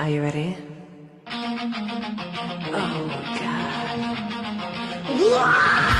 Are you ready? Oh, God.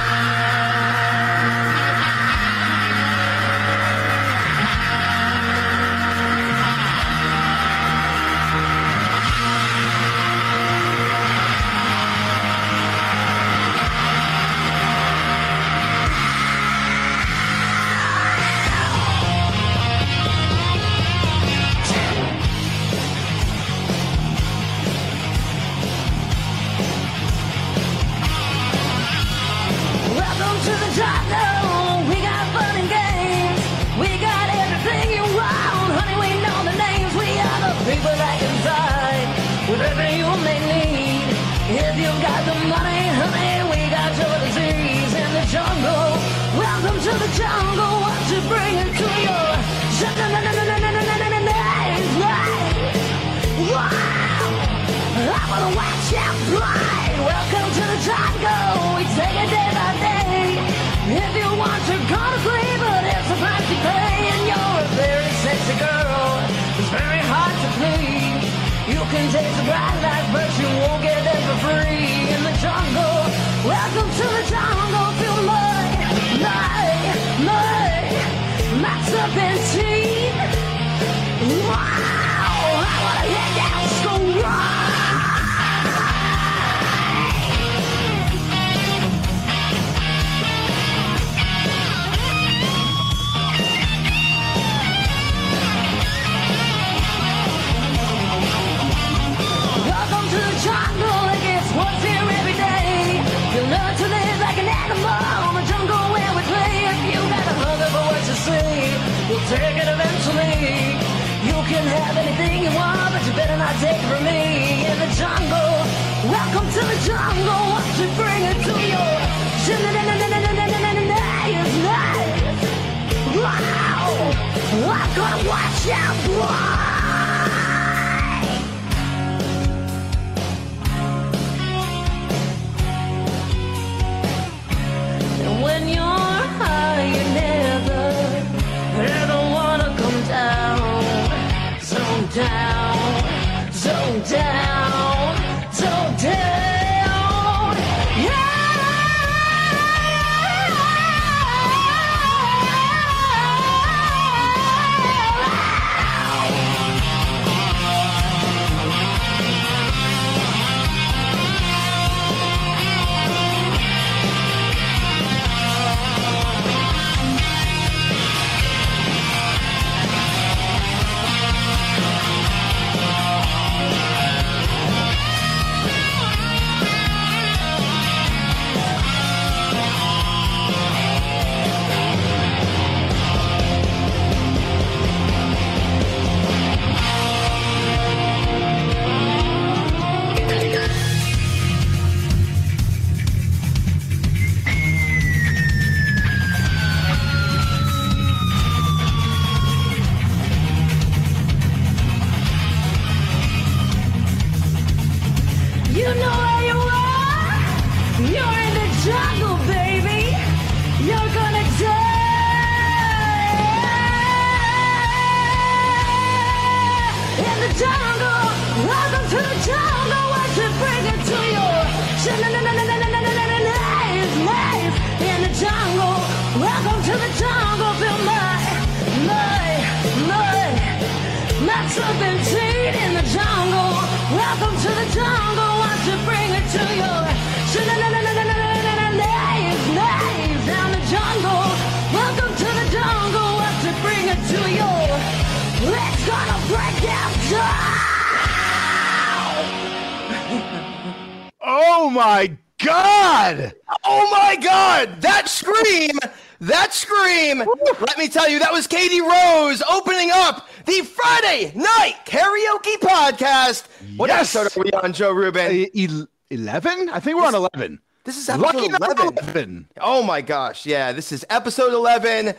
one, Joe Rubin? Uh, eleven? I think we're this, on eleven. This is Lucky 11. 11. Oh my gosh! Yeah, this is episode eleven.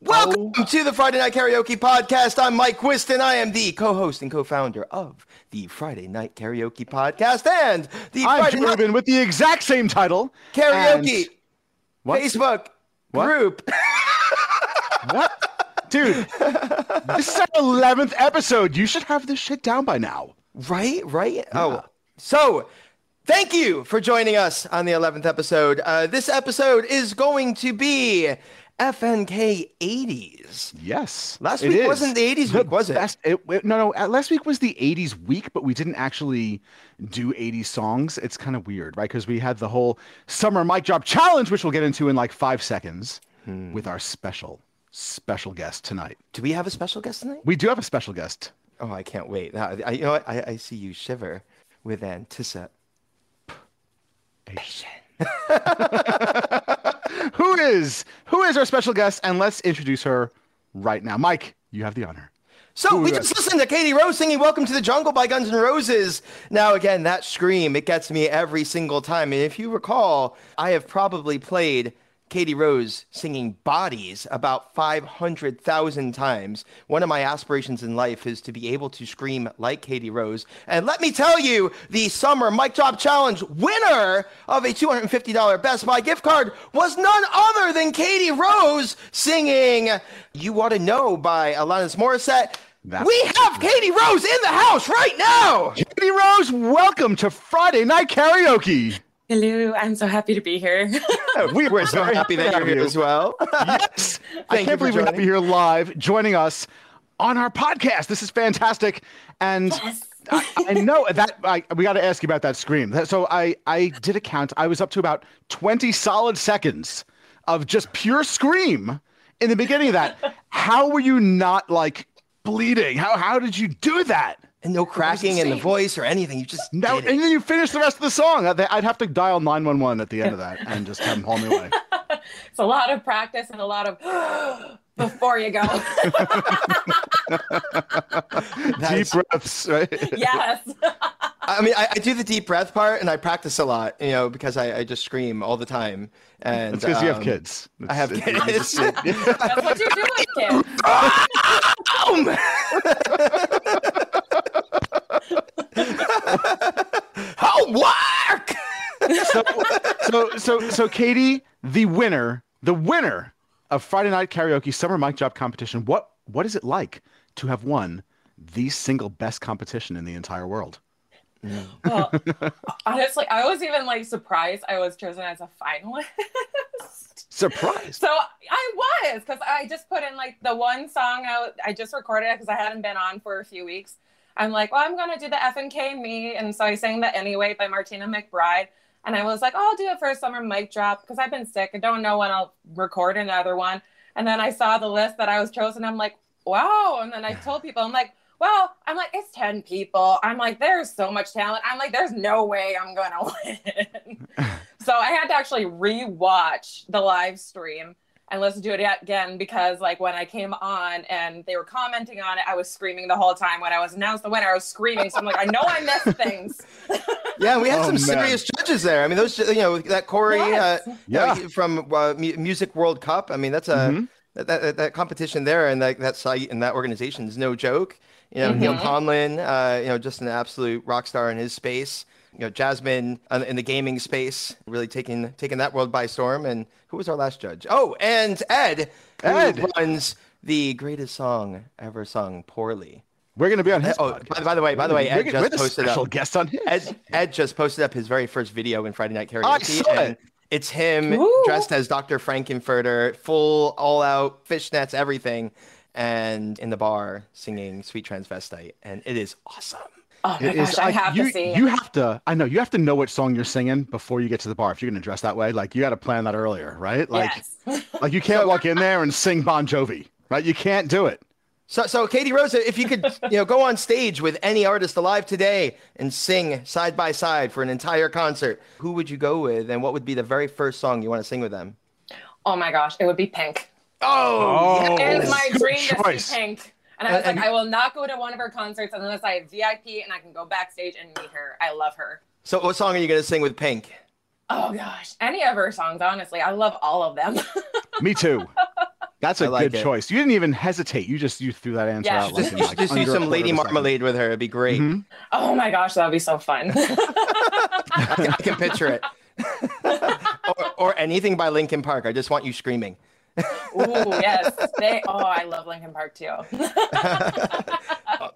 Welcome oh. to the Friday Night Karaoke Podcast. I'm Mike Wiston. I am the co-host and co-founder of the Friday Night Karaoke Podcast and the I'm Friday Rubin Night- with the exact same title. Karaoke Facebook what? group. what? Dude, this is our eleventh episode. You should have this shit down by now. Right, right. Oh, so thank you for joining us on the 11th episode. Uh, this episode is going to be FNK 80s. Yes. Last week is. wasn't the 80s week, was it? best- it- it- no, no. uh, Last week was the 80s week, but we didn't actually do 80s songs. It's kind of weird, right? Because we had the whole summer mic drop challenge, which we'll get into in like five seconds Hmm. with our special, special guest tonight. Do we have a special guest tonight? We do have a special guest. Oh, I can't wait. I, I- you know what? I, I see you shiver with anticipation. Who is who is our special guest? And let's introduce her right now. Mike, you have the honor. So we just listened to Katie Rose singing "Welcome to the Jungle" by Guns N' Roses. Now, again, that scream it gets me every single time. And if you recall, I have probably played Katie Rose singing "Bodies" about five hundred thousand times. One of my aspirations in life is to be able to scream like Katie Rose. And let me tell you, the Summer Mic Drop Challenge winner of a two hundred fifty dollar Best Buy gift card was none other than Katie Rose singing "You Ought to Know" by Alanis Morissette. That's- we have Katie Rose in the house right now. Katie Rose, welcome to Friday Night Karaoke. Hello, I'm so happy to be here. We We're so happy that you're here as well. Yes. I Thank you can't for believe we have joining. you here live joining us on our podcast. This is fantastic. And Yes. I, I know that I, we got to ask you about that scream. So I, I did a count. I was up to about 20 solid seconds of just pure scream in the beginning of that. How were you not like bleeding? How, how did you do that? And no cracking in the voice or anything. You just No, did and then you finish the rest of the song. I'd I'd have to dial 911 at the end of that and just have them haul me away. It's a lot of practice and a lot of before you go. Deep breaths, right? yes. I mean, I, I do the deep breath part, and I practice a lot. You know, because I, I just scream all the time. And It's because you have um, kids. I have it- kids. That's what you do with kids. Homework. so, so, so, so, Katie, the winner, the winner of Friday Night Karaoke Summer Mic Drop Competition. What, what is it like to have won the single best competition in the entire world? Well, honestly, I was even like surprised I was chosen as a finalist. Surprise! So I was because I just put in like the one song I, I just recorded it because I hadn't been on for a few weeks. I'm like, well, I'm gonna do the F and K me, and so I sang the anyway by Martina McBride, and I was like, oh, I'll do it for a summer mic drop because I've been sick. I don't know when I'll record another one. And then I saw the list that I was chosen. I'm like, wow. And then I told people, I'm like, well, I'm like, it's 10 people. I'm like, there's so much talent. I'm like, there's no way I'm gonna win. so I had to actually rewatch the live stream and listen to it again because like when I came on and they were commenting on it, I was screaming the whole time. When I was announced the winner, I was screaming. So I'm like, I know I missed things. Yeah, we had Oh, some man. serious judges there. I mean, those you know that Corey Yes. uh, Yeah. uh, from uh, Mu- Music World Cup. I mean, that's a Mhm. that, that that competition there and that that site and that organization is no joke. You know, Neil Mhm. Conlon, uh, you know, just an absolute rock star in his space. You know, Jasmine uh, in the gaming space, really taking taking that world by storm. And who was our last judge? Oh, and Ed, who Ed. runs the greatest song ever sung poorly. We're gonna be on his. Oh, podcast. by, by the way, by the way, We're Ed just we're the posted special up. guest on his. Ed, Ed just posted up his very first video in Friday Night I Karaoke, saw and it. it's him Ooh. dressed as Dr. Frank-N-Furter, full all-out fishnets, everything, and in the bar singing "Sweet Transvestite," and it is awesome. Oh my It is- gosh, I have you, to see. You have to. I know you have to know what song you're singing before you get to the bar. If you're gonna dress that way, like you got to plan that earlier, right? Like, yes. like you can't walk in there and sing Bon Jovi, right? You can't do it. So, so Katie Rosa, if you could, you know, go on stage with any artist alive today and sing side by side for an entire concert, who would you go with, and what would be the very first song you want to sing with them? oh my gosh, it would be Pink. Oh, Oh. yes. It's my good dream to see Pink. And I was And- like, I will not go to one of her concerts unless I have VIP and I can go backstage and meet her. I love her. So, what song are you going to sing with Pink? Oh gosh, any of her songs, honestly, I love all of them. Me too. That's a like good it. choice. You didn't even hesitate. You just you threw that answer Yeah. out. Like Just, in, just, like, just do some Lady of second. Marmalade with her. It'd be great. Mhm. oh my gosh, that would be so fun. I, can, I can picture it. or, or anything by Linkin Park. I just want you screaming. Ooh, yes. They oh, I love Linkin Park too.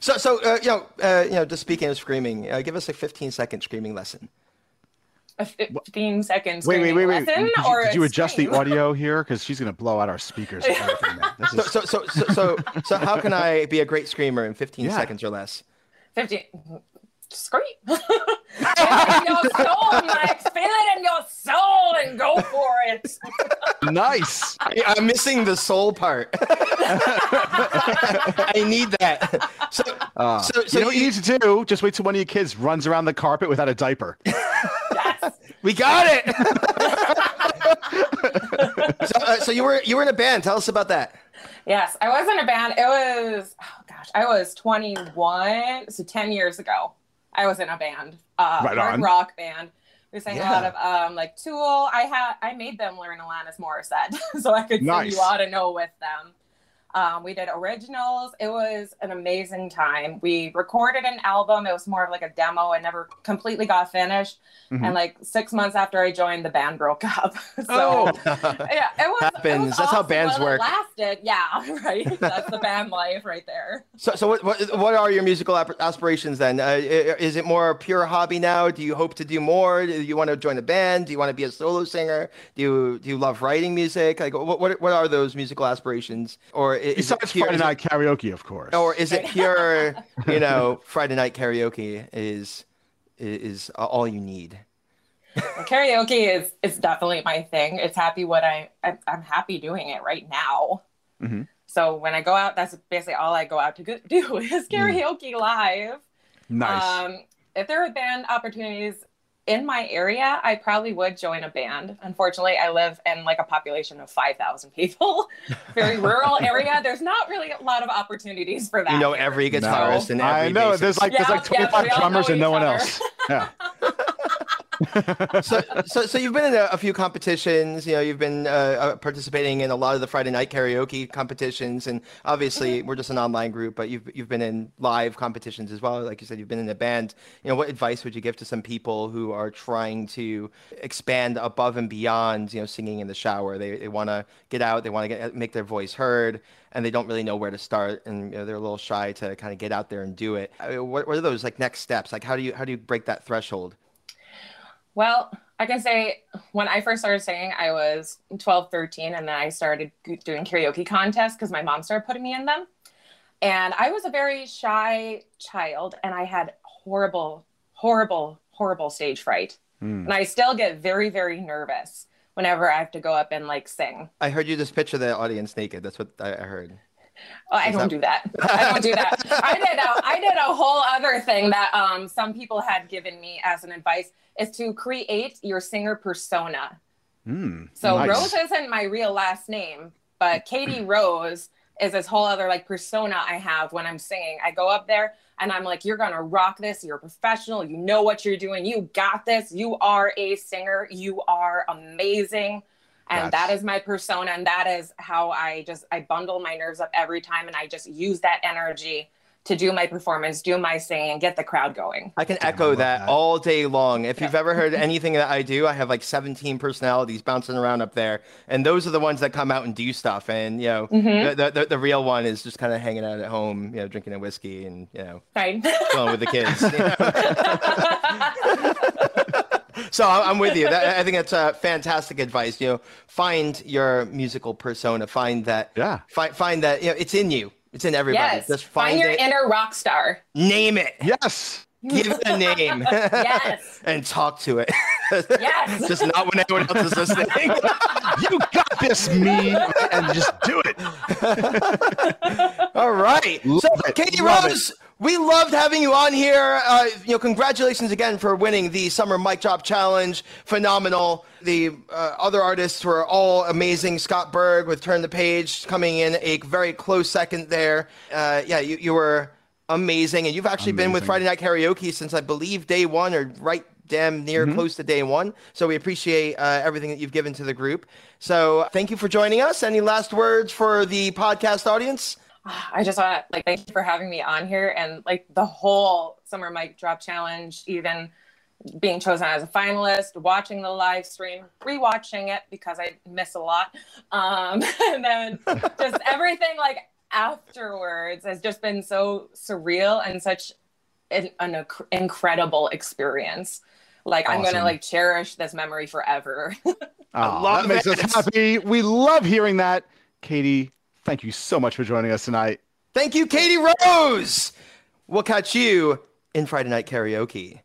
So, so uh, you know, uh, you know, just speaking of screaming, uh, give us a 15 second screaming lesson. A 15 seconds. Wait, wait, wait, wait. Lesson Did you, or did you adjust the audio here? Because she's gonna blow out our speakers. And everything, man. This So, so, so, so, so, so, how can I be a great screamer in 15 Yeah. seconds or less? 15. Scream. feel it in your soul, Max. Feel it in your soul and go for it. nice. I- I'm missing the soul part. I need that. So, Uh, so, so you know what you need to do? Just wait till one of your kids runs around the carpet without a diaper. Yes. we got it. so, uh, so you were you were in a band. Tell us about that. Yes, I was in a band. It was, oh gosh, I was 21, so 10 years ago. I was in a band, uh, Right hard on. rock band. We sang Yeah. a lot of um, like Tool. I had I made them learn Alanis Morissette so I could Nice. sing "You Ought to Know" with them. Um, we did originals. It was an amazing time. We recorded an album. It was more of like a demo. It never completely got finished. Mhm. And like six months after I joined, the band broke up. so Oh. yeah, it was. it Happens. was That's how bands it work. lasted. Yeah, right. That's the band life right there. So, so what, what, what are your musical aspirations then? Uh, is it more a pure hobby now? Do you hope to do more? Do you want to join a band? Do you want to be a solo singer? Do you do you love writing music? Like, what what, what are those musical aspirations? Or is it Besides pure, Friday is it- night karaoke, of course. or is it pure? you know, Friday night karaoke is is all you need. Karaoke is is definitely my thing. It's happy what I I'm, I'm happy doing it right now. Mhm. So when I go out, that's basically all I go out to go- do is karaoke live. nice. Um, if there are band opportunities in my area, I probably would join a band. Unfortunately, I live in like a population of 5,000 people, very rural area. There's not really a lot of opportunities for that. You know here. every No. guitarist and every I know. bassist. There's like there's like 25 we all drummers and no one other. else. Yeah. so, so, so you've been in a, a few competitions. You know, you've been uh, uh, participating in a lot of the Friday night karaoke competitions, and obviously we're just an online group. But you've you've been in live competitions as well. Like you said, you've been in a band. You know, what advice would you give to some people who are trying to expand above and beyond? You know, singing in the shower. They they want to get out. They want to get make their voice heard. And they don't really know where to start, and you know, they're a little shy to kind of get out there and do it. I mean, what, what are those like next steps? Like, how do you how do you break that threshold? Well, I can say when I first started singing, I was 12, 13, and then I started doing karaoke contests because my mom started putting me in them. And I was a very shy child, and I had horrible, horrible, horrible stage fright. Hmm. And I still get very, very nervous whenever I have to go up and like sing. I heard you just picture the audience naked. That's what I heard. Oh, I don't do that. I don't do that. I did a I did a whole other thing that um some people had given me as an advice is to create your singer persona. Hmm, So nice. Rose isn't my real last name, but Katie Rose is this whole other like persona I have when I'm singing. I go up there and I'm like, you're gonna rock this. You're a professional. You know what you're doing. You got this. You are a singer. You are amazing. And That's- that is my persona. And that is how I just I bundle my nerves up every time and I just use that energy to do my performance, do my singing, and get the crowd going. I can Damn, echo love that, that. all day long. If you've ever heard anything that I do, I have like 17 personalities bouncing around up there, and those are the ones that come out and do stuff. And you know, Mhm. the, the the real one is just kind of hanging out at home, you know, drinking a whiskey and you know, Right. chilling with the kids. you know? so I- I'm with you. That, I think that's uh, fantastic advice. You know, find your musical persona. Find that. Yeah. Find find that. You know, it's in you. It's in everybody. yes. Just Find find, your it. inner rock star. name it. Yes. Give it a name. Yes. and talk to it. Yes. just not when anyone else is listening. You got this, me, and just do it. All right. so, Love it. Katie Love Rose, we loved having you on here. Uh, you know, congratulations again for winning the Summer Mic Drop Challenge. Phenomenal. The uh, other artists were all amazing. Scott Berg with Turn the Page coming in a very close second there. Uh, yeah, you, you were amazing. And you've actually been with Friday Night Karaoke since I believe day one or right damn near close to day one. So we appreciate uh, everything that you've given to the group. So thank you for joining us. Any last words for the podcast audience? I just want to like thank you for having me on here and like the whole summer mic drop challenge, even being chosen as a finalist, watching the live stream, rewatching it because I miss a lot, um, and then just everything like afterwards has just been so surreal and such an, an inc- incredible experience. Like I'm gonna like cherish this memory forever. Oh, love that makes it. us happy. We love hearing that. Katie, thank you so much for joining us tonight. Thank you, Katie Rose. We'll catch you in Friday Night Karaoke.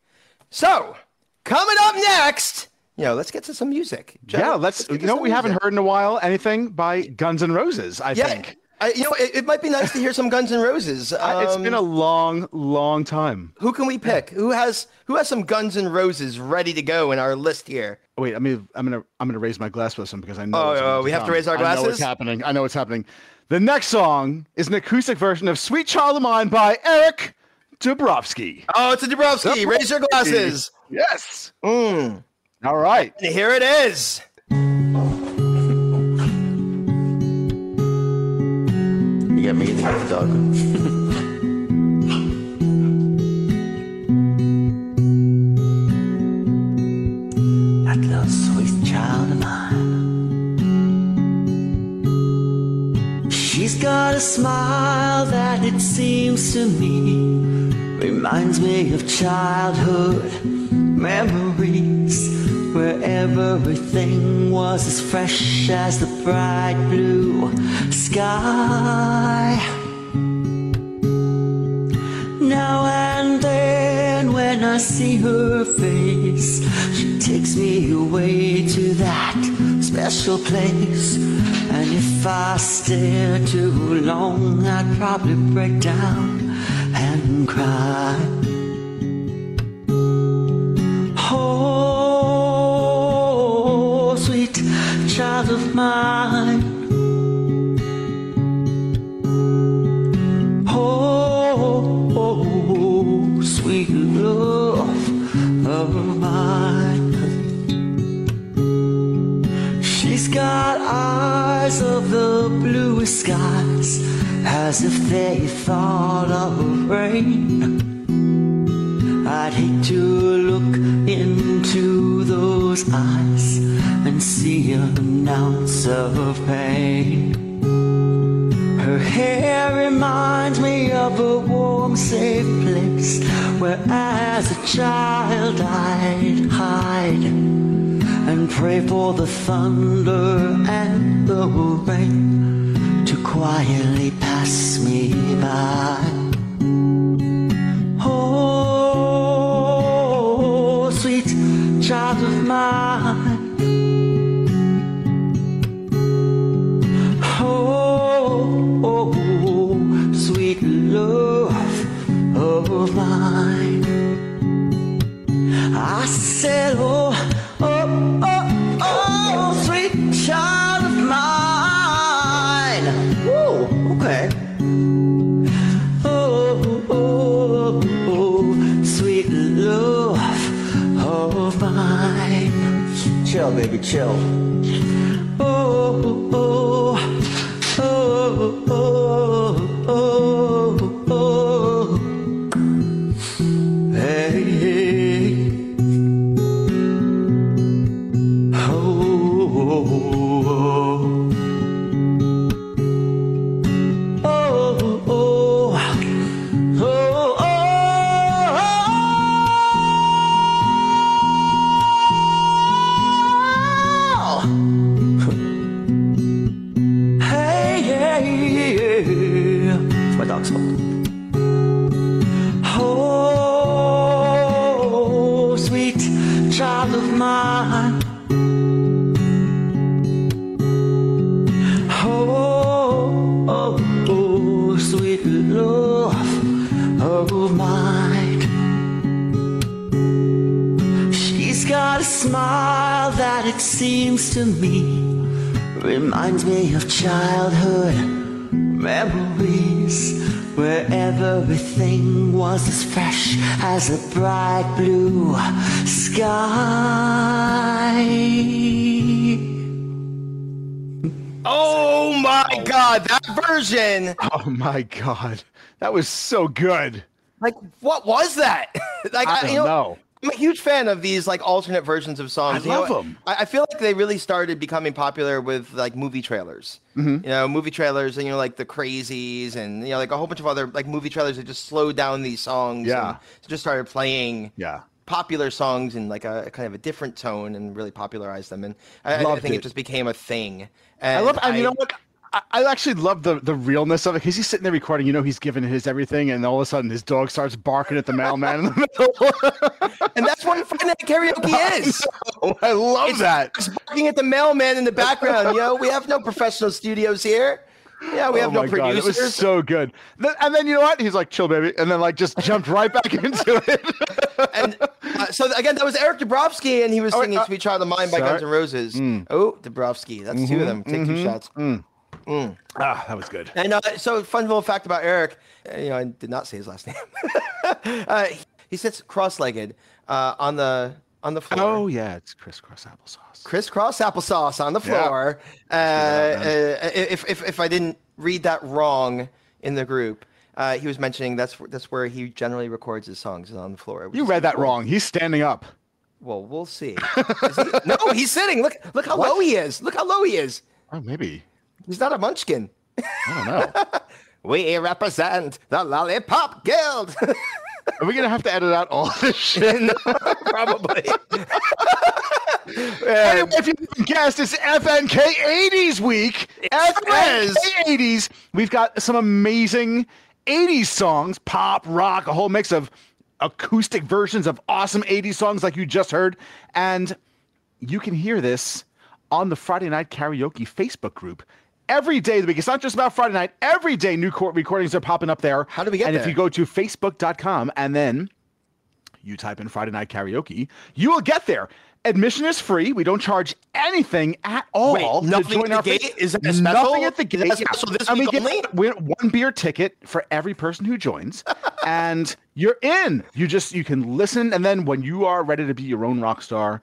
So, coming up next, you know, let's get to some music. Joe, yeah, let's. get You know, we haven't heard in a while anything by Guns N' Roses. I Yeah, think I, you know, it, it might be nice to hear some Guns N' Roses. I- it's Um, been a long, long time. Who can we pick? Who has who has some Guns N' Roses ready to go in our list here? Wait, I mean, I'm gonna I'm gonna raise my glass with some because I know. Oh, oh, we have to raise our glasses. I know what's happening. I know what's happening. The next song is an acoustic version of "Sweet Child of Mine" by Eric Dubrofsky. Oh, it's a Dabrowski. Raise your glasses. Yes. Mm. All right. And here it is. You got the dog. that little sweet child of mine. She's got a smile that it seems to me reminds me of childhood memories where everything was as fresh as the bright blue sky. Now and then, when I see her face, she takes me away to that special place. And if I stare too long, I'd probably break down and cry. Child of mine. Oh, oh, oh, sweet love of mine. She's got eyes of the bluest skies, as if they thought of rain. I'd hate to look into those eyes and see an ounce of pain. Her hair reminds me of a warm, safe place where, as a child, I'd hide and pray for the thunder and the rain to quietly pass me by. Chill, seems to me reminds me of childhood memories where everything was as fresh as a bright blue sky. Oh my God, that version! Oh my God, that was so good. Like, what was that? like, I don't you know, know. I'm a huge fan of these like alternate versions of songs. I You know, love 'em. I, I feel like they really started becoming popular with like movie trailers. Mm-hmm. You know, movie trailers, and you know, like the Crazies, and you know, like a whole bunch of other like movie trailers that just slowed down these songs. Yeah. and just started playing. Yeah. Popular songs in like a, kind of a different tone and really popularized them, and I, I think it. it. just became a thing. I love, and you know what? I, I actually love the the realness of it because he's sitting there recording. You know, he's giving his everything, and all of a sudden, his dog starts barking at the mailman in the middle. and that's what Friday Night Karaoke is. I love It's that. it's barking at the mailman in the background. You know, we have no professional studios here. Yeah, we have oh no my God, it was so good. And then you know what? He's like, "Chill, baby," and then like just jumped right back into it. and uh, so again, that was Eric Dabrowski, and he was Oh, singing uh, "Sweet Child of Mine" by sorry. Guns N' Roses. Mm. Oh, Dabrowski, that's two of them. Take two shots. Ah, that was good. And uh, so, fun little fact about Eric, uh, you know, I did not say his last name. uh, he, he sits cross-legged uh, on the on the floor. Oh yeah, it's crisscross applesauce. crisscross applesauce on the Yeah. floor. Uh, uh, if, if if I didn't read that wrong in the group, uh, he was mentioning that's that's where he generally records his songs is on the floor. You read that cool. wong. He's standing up. Well, we'll see. He- no, he's sitting. Look look how low he is. Look how low he is. Oh, maybe. He's not a munchkin. I don't know. We represent the Lollipop Guild. Are we gonna have to edit out all this shit? Probably. Anyway, if you haven't guessed, it's FNK 80s week. FNK 80s. We've got some amazing 80s songs, pop, rock, a whole mix of acoustic versions of awesome 80s songs like you just heard. And you can hear this on the Friday Night Karaoke Facebook group. Every day of the week. It's not just about Friday night. Every day new court recordings are popping up there. How do we get And if you go to facebook.com and then you type in Friday Night Karaoke, you will get there. Admission is free. We don't charge anything at all. Wait, nothing at our the gate? Is that a special? Nothing at the Is gate. that special this and we week give only? one beer ticket for every person who joins, and you're in. You just you can listen, and then when you are ready to be your own rock star,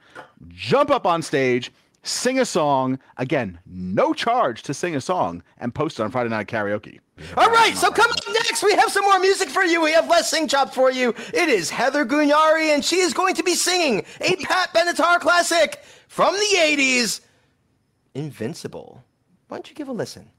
jump up on stage, sing a song. Again, no charge to sing a song, and post it on Friday Night Karaoke. All right, so coming up next, we have some more music for you. We have less sing chops for you. It is Heather Gunyari, and she is going to be singing a Pat Benatar classic from the 80s, Invincible. Why don't you give a listen?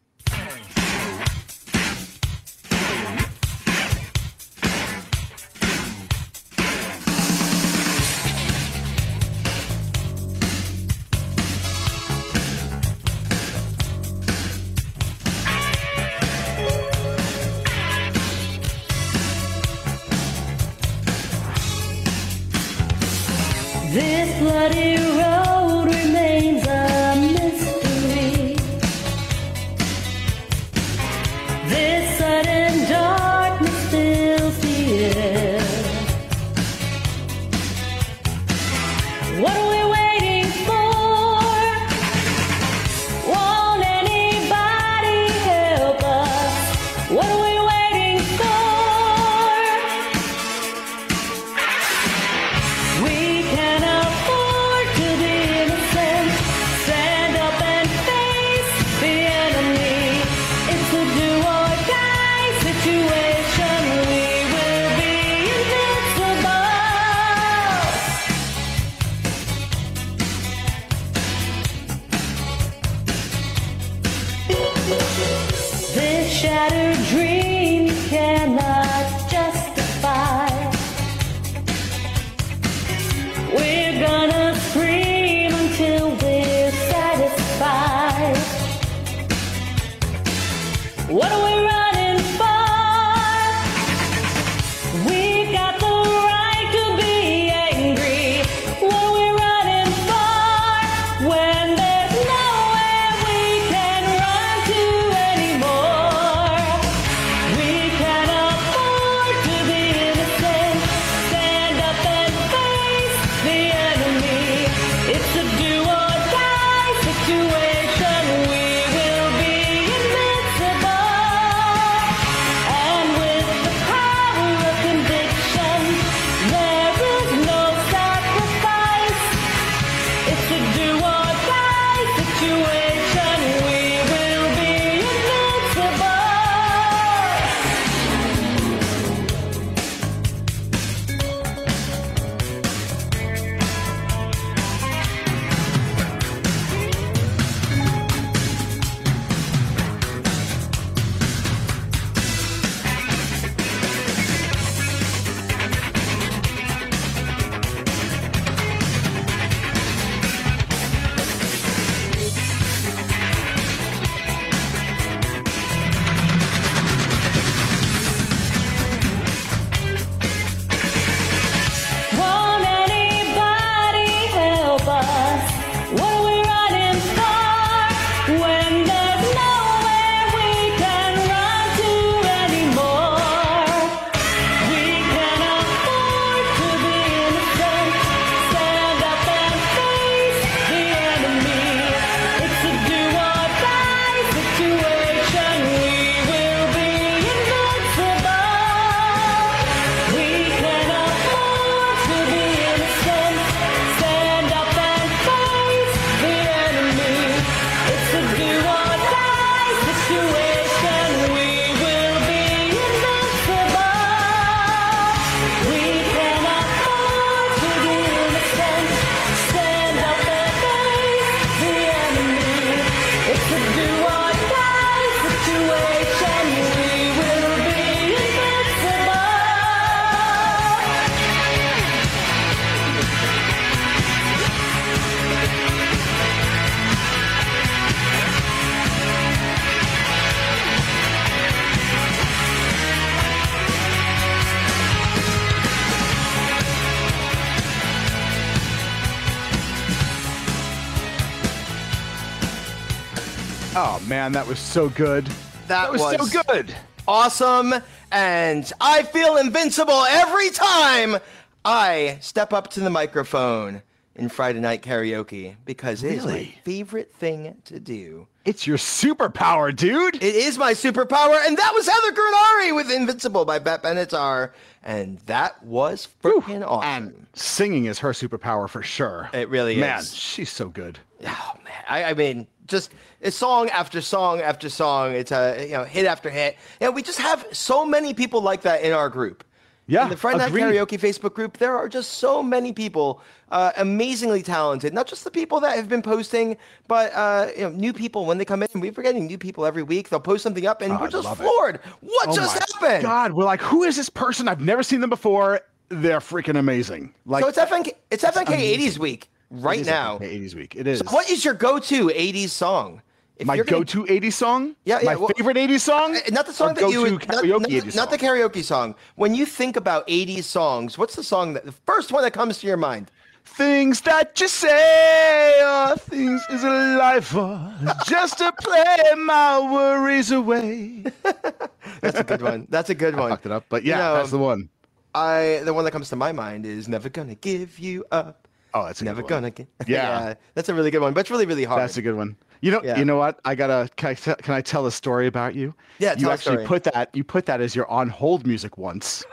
Man, that was so good. That, That was, so good. awesome, and I feel invincible every time I step up to the microphone in Friday night karaoke because it is my favorite thing to do. It's your superpower, dude. It is my superpower, and that was Heather Gurnari with "Invincible" by Bette Benatar, and that was freaking awesome. And singing is her superpower for sure. It really Man, is. Man, she's so good. Oh man, I, I mean, just it's song after song after song. It's a you know hit after hit, and we just have so many people like that in our group. Yeah, in the Friday Night. Karaoke Facebook group, there are just so many people, uh, amazingly talented. Not just the people that have been posting, but uh, you know, new people when they come in. We're getting new people every week. They'll post something up, and Oh, we're just love it. floored. What Oh just my happened? God, we're like, who is this person? I've never seen them before. They're freaking amazing. Like so it's FNK. It's FNK amazing. 80s week right now. 80s week. It is. What is your go-to 80s song? If my gonna- go-to 80s song? Yeah, yeah, My well- favorite 80s song? Uh, Not the song that you would, not, karaoke not, 80s not the karaoke song. When you think about 80s songs, what's the song that the first one that comes to your mind? Things that you say are things is a lie for just to play my worries away. That's a good one. That's a good one. Fucked it up, but yeah, You know, that's the one. I the one that comes to my mind is "Never Gonna Give You Up." Oh, that's a Never good one. gonna get. Yeah. that's a really good one, but it's really really hard. That's a good one. You know, Yeah. you know what? I gotta. Can I, can I tell a story about you? Yeah, you actually put that. You put that as your on hold music once.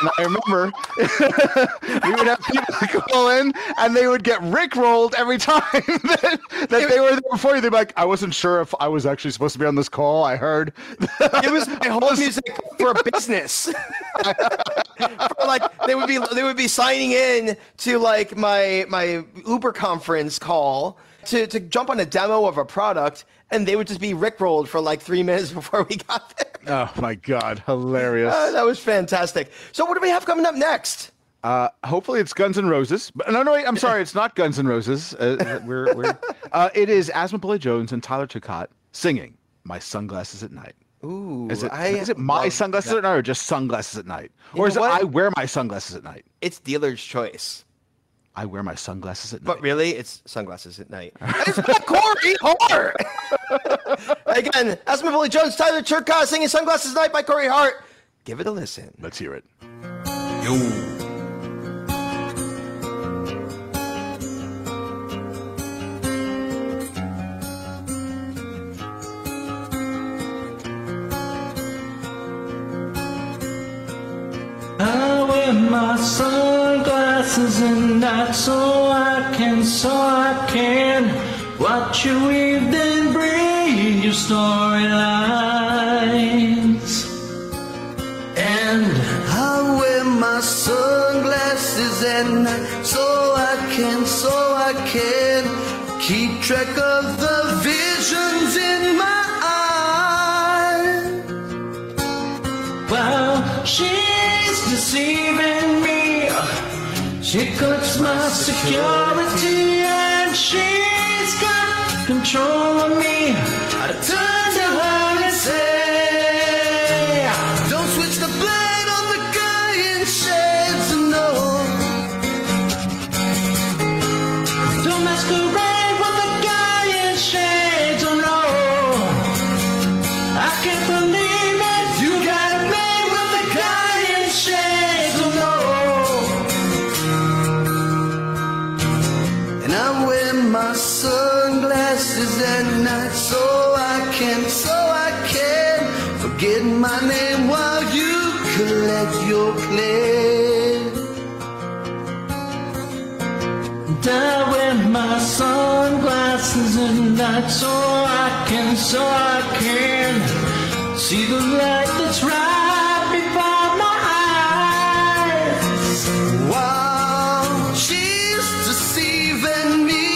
and I remember we would have people call in, and they would get rickrolled every time that, that they were there before you. They'd be like, "I wasn't sure if I was actually supposed to be on this call. I heard." it was my whole music for a business. for like they would be they would be signing in to like my my Uber conference call to to jump on a demo of a product, and they would just be rickrolled for like three minutes before we got there. oh my god, hilarious. Uh, that was fantastic. So what do we have coming up next? Uh, hopefully it's Guns N' Roses. But no, no, wait, I'm sorry, it's not Guns N' Roses. Uh, we're, we're, uh, it is AsthmaBully Jones and Tyler Turcotte singing "My Sunglasses at Night." Ooh, Is it I is it my sunglasses that. at night or just sunglasses at night? Or is it what? I wear my sunglasses at night? It's dealer's choice. I wear my sunglasses at night. But really, it's sunglasses at night. it's by Corey Hart. Again, AsthmaBully Jones, Tyler Turcotte singing "Sunglasses at Night" by Corey Hart. Give it a listen. Let's hear it. I wear my sunglasses and night so I can, so I can watch you weave then bring your storylines. And I wear my sunglasses at night so I can, so I can keep track of the visions in my eyes. Well, she's She cuts my security and she's got control of me. Night so I can, so I can see the light that's right before my eyes. Wow, she's deceiving me.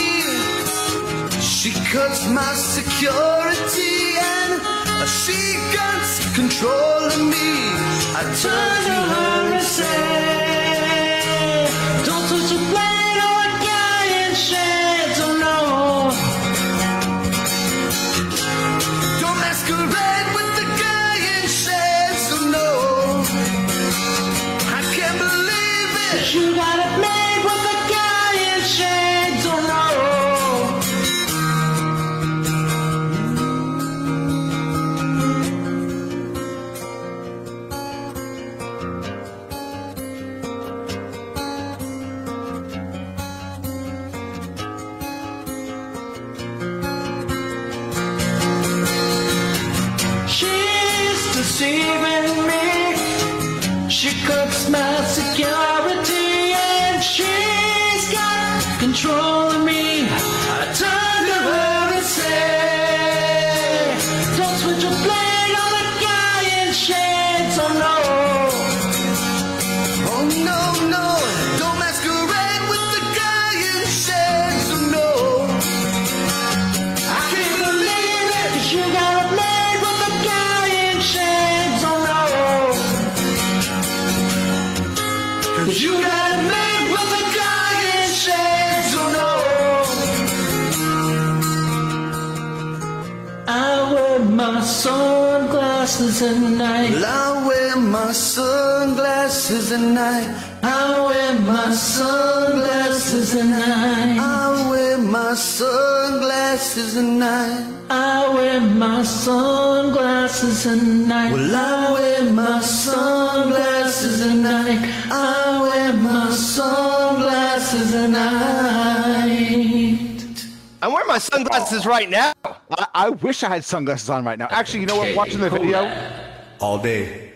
She cuts my security and she control of me. I turn to her and say, sunglasses at night. I wear my sunglasses at night. I wear my sunglasses at night. I wear my sunglasses at night. Well, I wear my sunglasses at night. I wear my sunglasses at night. I'm wearing my sunglasses right now. I, I wish I had sunglasses on right now. Actually, you know what? Watching the video, All day.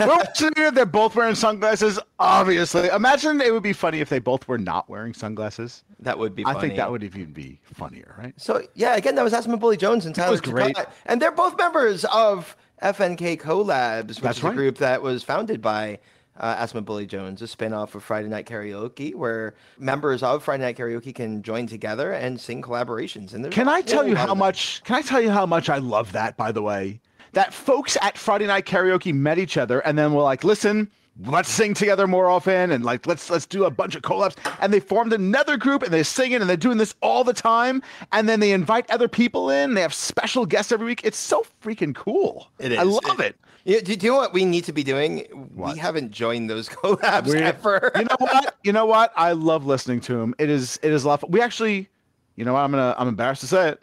We're watching they're both wearing sunglasses. Obviously, imagine it would be funny if they both were not wearing sunglasses. That would be. I think that would even be funnier, right? So yeah, again, that was AsthmaBully Jones and Tyler. was great. Takai. and they're both members of FNK Collabs, which That's is a group that was founded by uh, AsthmaBully Jones, a spin-off of Friday Night Karaoke, where members of Friday Night Karaoke can join together and sing collaborations. And there's Can a I tell you how much? Can I tell you how much I love that? By the way, that folks at Friday Night Karaoke met each other and then were like, "Listen, let's sing together more often, and like let's let's do a bunch of collabs." And they formed another group and they're singing and they're doing this all the time. And then they invite other people in. They have special guests every week. It's so freaking cool. It is. I love it. Yeah, do, do you know what we need to be doing? What? We haven't joined those collabs We- ever. you know what? You know what? I love listening to him. It is it is a lot. of. We actually, you know what? I'm gonna I'm embarrassed to say it.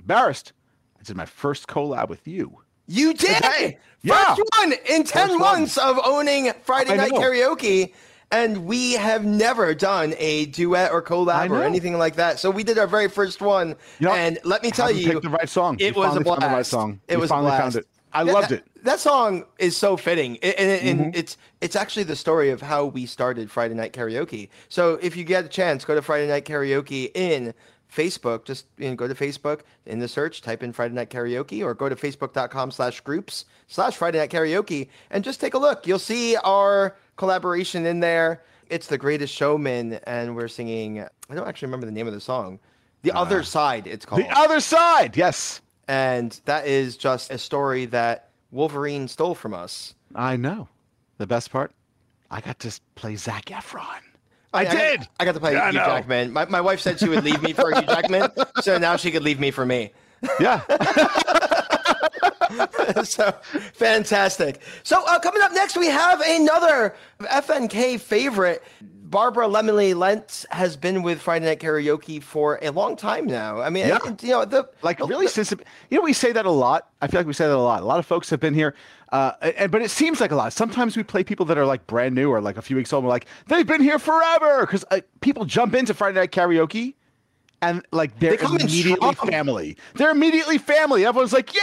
Embarrassed. I did my first collab with you. You did. First Yeah. one in 10 First one. months of owning Friday I Night know. Karaoke. And we have never done a duet or collab or anything like that. So we did our very first one. You know, and let me tell you, picked the right song. It You was a blast. the right song. It You was finally a found it. I That- loved that- it. That song is so fitting, and, and, and Mm-hmm. it's it's actually the story of how we started Friday Night Karaoke. So if you get a chance, go to Friday Night Karaoke in Facebook. Just you know, go to Facebook in the search, type in Friday Night Karaoke, or go to facebook.com slash groups slash Friday Night Karaoke, and just take a look. You'll see our collaboration in there. It's the greatest showman, and we're singing. I don't actually remember the name of the song. The other side, it's called The other side. Yes. and that is just a story that Wolverine stole from us. I know. The best part, I got to play Zac Efron. I got- did. I got to play Yeah, I Hugh. Jackman. My, my wife said she would leave me for Hugh Jackman, so now she could leave me for me. Yeah. so fantastic. So uh, coming up next, we have another FNK favorite. Barbara Lemley Lentz has been with Friday Night Karaoke for a long time now. I mean, Yeah. you know, the like the- really since you know we say that a lot i feel like we say that a lot a lot of folks have been here uh and but it seems like a lot sometimes we play people that are like brand new or like a few weeks old and we're like they've been here forever because uh, people jump into friday night karaoke and like they're They immediately strong. family. They're immediately family. Everyone's like yeah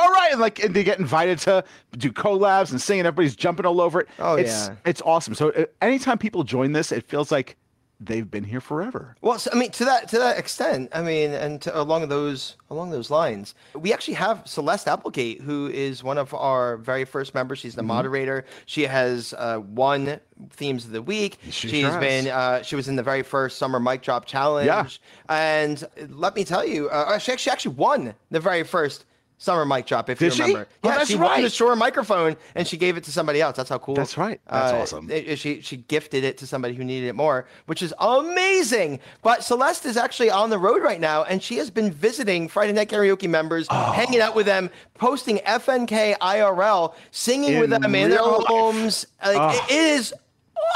all right. And like and they get invited to do collabs and sing and everybody's jumping all over it. Oh, it's yeah. it's awesome. So uh, anytime people join this it feels like they've been here forever Well, so, I mean, to that to that extent, I mean, and to, along those along those lines, we actually have Celeste Applegate, who is one of our very first members. She's Mm-hmm. the moderator. She has uh, won themes of the week. She She's sure has. been uh, she was in the very first summer mic drop challenge. Yeah. And let me tell you, uh, she, she actually won the very first summer mic drop. If Did you she? remember, Oh, yeah, that's she won the right. Shure microphone and she gave it to somebody else. That's how cool. That's right. That's uh, awesome. it- she she gifted it to somebody who needed it more, which is amazing. But Celeste is actually on the road right now, and she has been visiting Friday Night Karaoke members, Oh. hanging out with them, posting FNK IRL, singing In with them in their life. homes. Like Oh. it- it is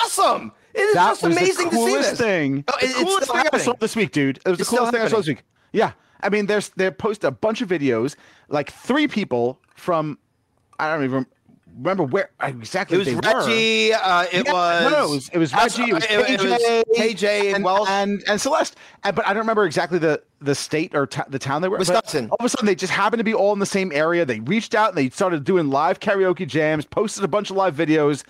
awesome. It is that just amazing the to see this. thing. Oh, the it- coolest thing I saw this week, dude. It was It's the coolest thing I saw this week. Yeah, I mean, there's they post a bunch of videos, like three people from, I don't even remember where exactly It was they were. Reggie. Uh, it Yeah, was no, no, it was it was Reggie, it was it- it was KJ, KJ, and, Wells. and and Celeste. And, but I don't remember exactly the the state or ta- the town they were. Wisconsin. All of a sudden, they just happened to be all in the same area. They reached out and they started doing live karaoke jams, posted a bunch of live videos,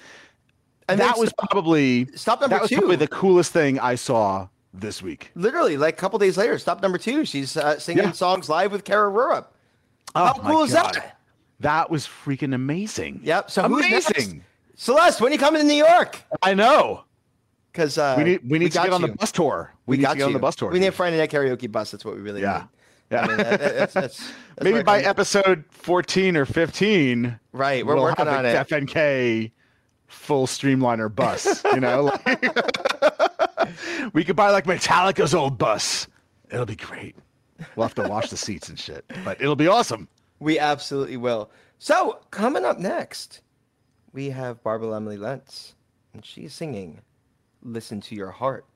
and And that was stopped- probably stopped number that was two. probably the coolest thing I saw this week. literally like a couple days later. Stop number two. She's uh, singing Yeah. songs live with Kara Rurup. How Oh my cool is God. that? That was freaking amazing. Yep. So amazing. Celeste, when are you coming to New York? I know. Because uh, We need we need to got get on the bus tour. We, We, got to get you. on the bus tour. We need a. Friday night karaoke bus. That's what we really Yeah. need. Yeah. I mean, that- that- that's, that's, that's Maybe by episode 14 or 15, Right, we're we'll working on a it. FNK full streamliner bus. You know, Like- we could buy like Metallica's old bus. It'll be great. We'll have to wash the seats and shit, but it'll be awesome. We absolutely will. So, coming up next, we have Barbara Lemley Lentz, and she's singing Listen to Your Heart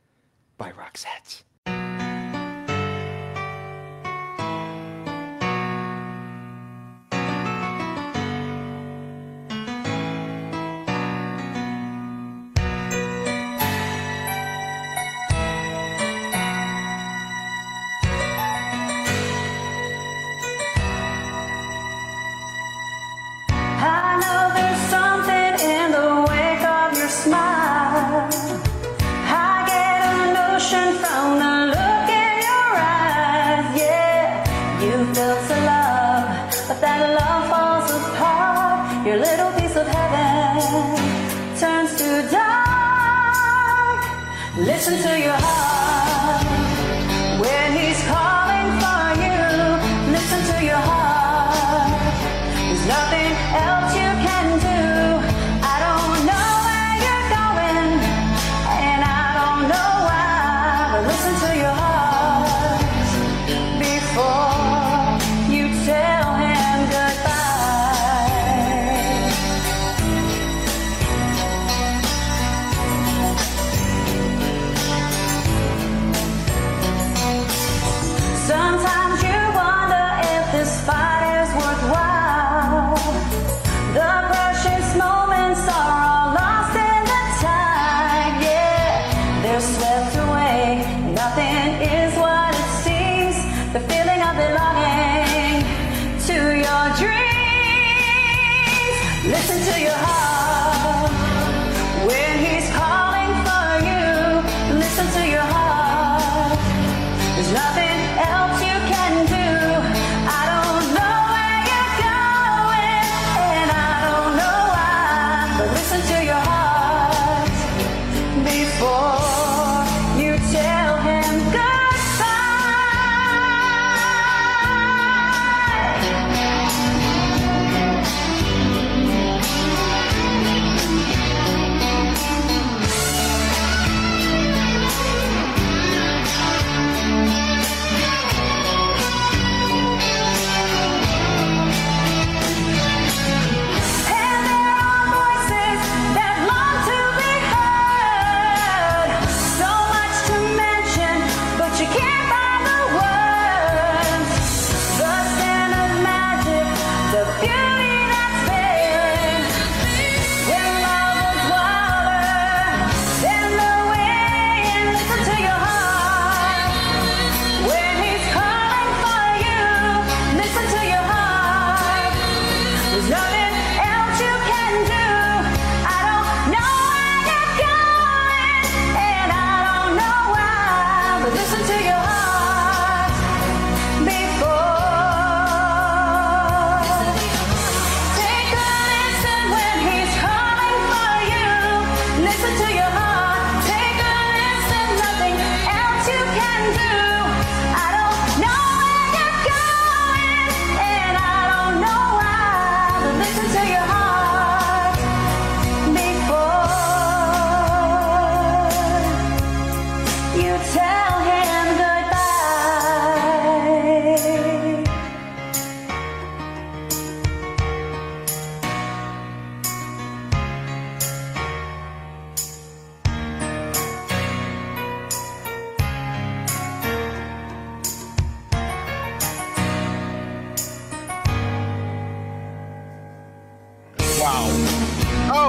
by Roxette. Listen to your heart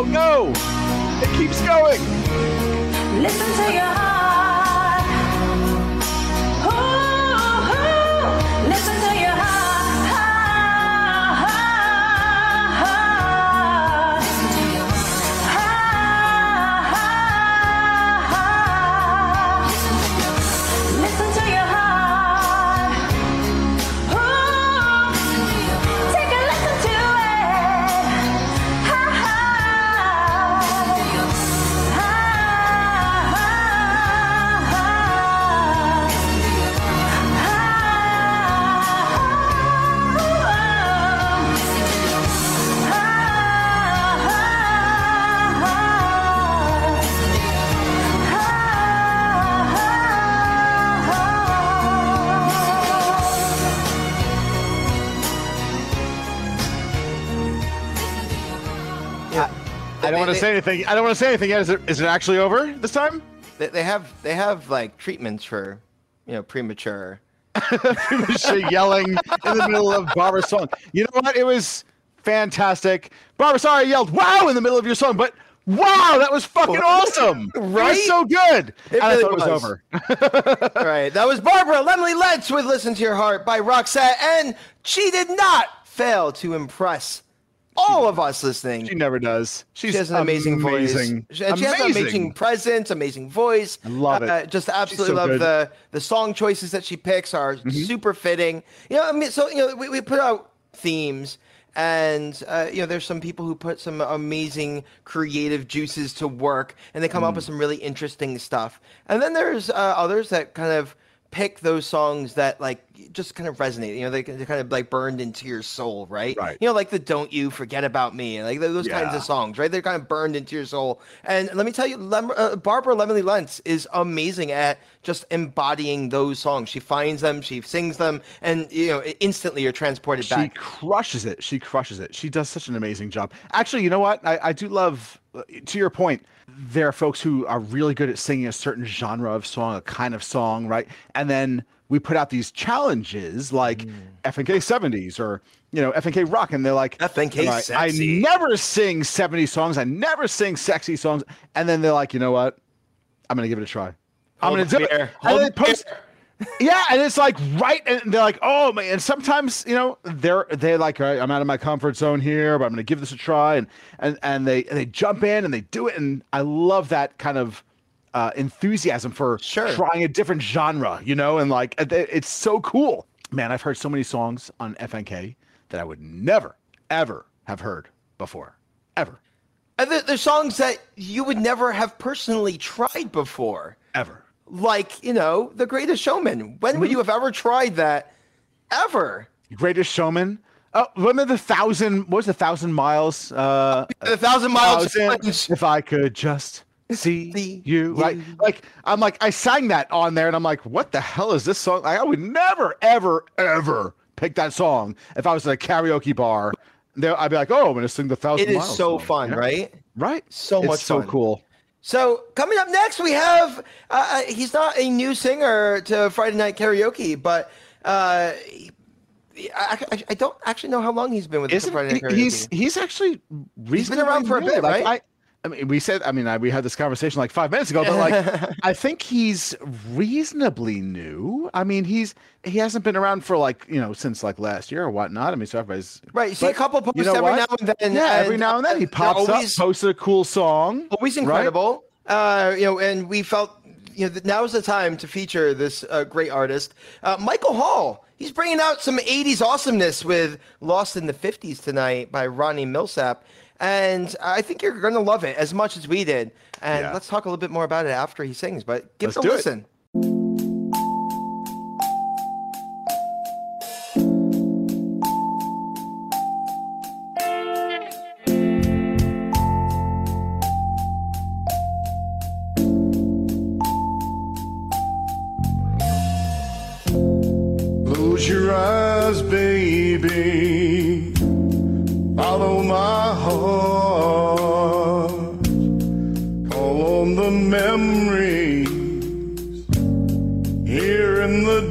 Oh no! It keeps going. To say anything. I don't want to say anything yet. Is it, is it actually over this time? They, they have they have like treatments for you know premature. she yelling in the middle of Barbara's song. You know what? It was fantastic. Barbara, sorry I yelled "Wow" in the middle of your song, but wow, that was fucking awesome. It Right? was so good. and I really thought it was, was. over. Right, that was Barbara Lemley Lentz with "Listen to Your Heart" by Roxette, and she did not fail to impress all of us listening. She never does. She's She has an amazing, amazing. voice. She, and she has an amazing presence, amazing voice. I love it. Uh, just absolutely so love good. Mm-hmm. the the song choices that she picks are super fitting. You know, I mean, so you know, we, we put out themes. And uh, you know, there's some people who put some amazing creative juices to work, and they come up with Mm. some really interesting stuff. And then there's uh, others that kind of pick those songs that like just kind of resonate. You know, they kind of like burned into your soul, right? Right. You know, like the "Don't You Forget About Me," like those kinds of songs, right? They're kind of burned into your soul. And let me tell you, Lem- uh, Barbara Lemley Lentz is amazing at just embodying those songs. She finds them, she sings them, and you know, instantly you're transported She back. She crushes it. She crushes it. She does such an amazing job. Actually, you know what? I, I do love, uh, to your point, there are folks who are really good at singing a certain genre of song, a kind of song, right? And then we put out these challenges like Mm. FNK 70s or, you know, FNK Rock. And they're like, FNK "All right, sexy." I never sing 70 songs. I never sing sexy songs. And then they're like, you know what? I'm going to give it a try. I'm going to do beer. it. Hold And then the post, yeah, and it's like right, and they're like, oh man. And sometimes you know they're they're like, all right, I'm out of my comfort zone here, but I'm to give this a try, and and and they and they jump in and they do it, and I love that kind of uh, enthusiasm for Sure. trying a different genre, you know, and like it's so cool. Man, I've heard so many songs on FNK that I would never ever have heard before, ever, there's songs that you would never have personally tried before. ever. Like, you know, The Greatest Showman. When Mm-hmm. would you have ever tried that? Ever? Greatest Showman. Oh, one of the thousand. What was the thousand miles? Uh, The Thousand miles. thousand, if I could just see See you, right? you. Like I'm like I sang that on there, and I'm like, what the hell is this song? Like, I would never, ever, ever pick that song if I was at a karaoke bar. There, I'd be like, oh, I'm gonna sing the thousand. It is so song. fun, Yeah. right? Right? So It's much so fun. cool. So coming up next, we have uh, uh, he's not a new singer to Friday Night Karaoke, but uh, I, I, I don't actually know how long he's been with Isn't Friday Night Karaoke. he's he's actually reasonably around for a bit, right? I mean, we said, I mean, I, we had this conversation like five minutes ago, but like, I think he's reasonably new. I mean, he's he hasn't been around for like you know since like last year or whatnot. I mean, so everybody's right. You see a couple posts you know every what? now and then. Yeah, every now and then he pops always, up, posted a cool song. always right? incredible. Uh, you know, and we felt you know that now is the time to feature this uh, great artist, uh, Michael Hall. He's bringing out some '80s awesomeness with "Lost in the '50s" tonight by Ronnie Milsap, and I think you're going to love it as much as we did. And Yeah. let's talk a little bit more about it after he sings. But give Let's it a do it. listen. Close your eyes, baby. Follow my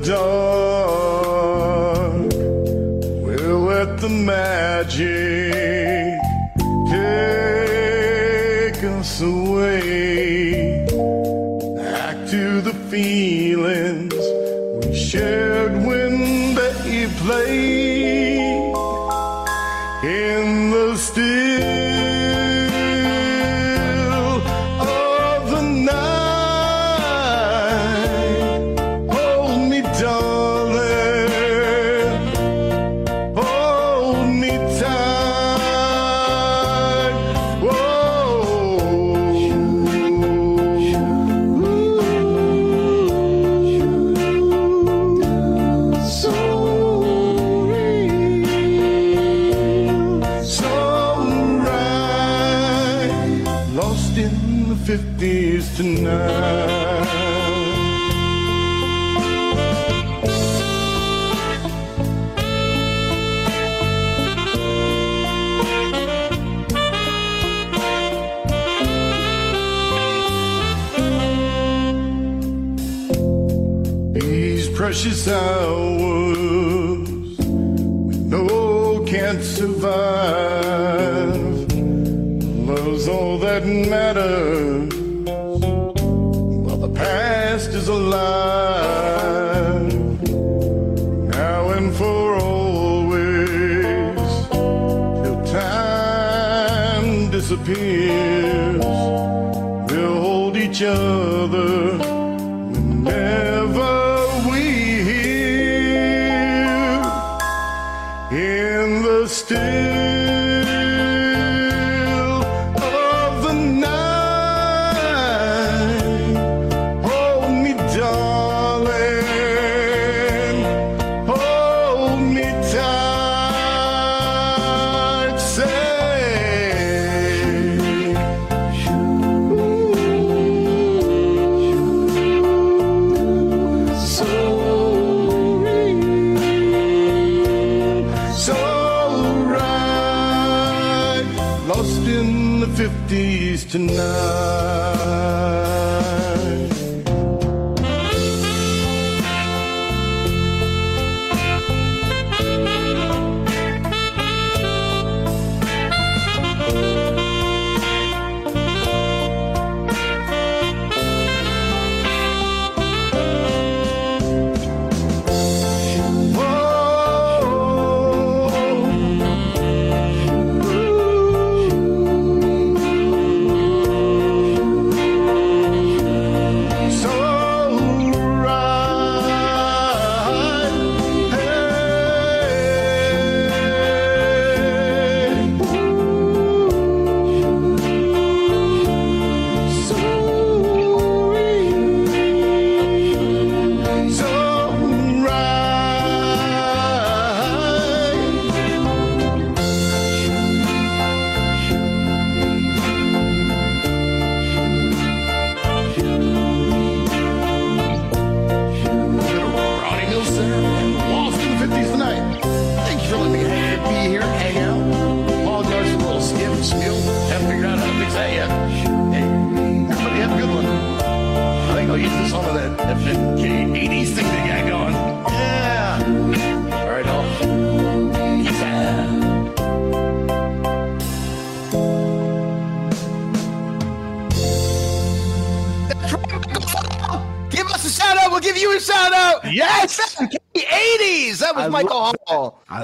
in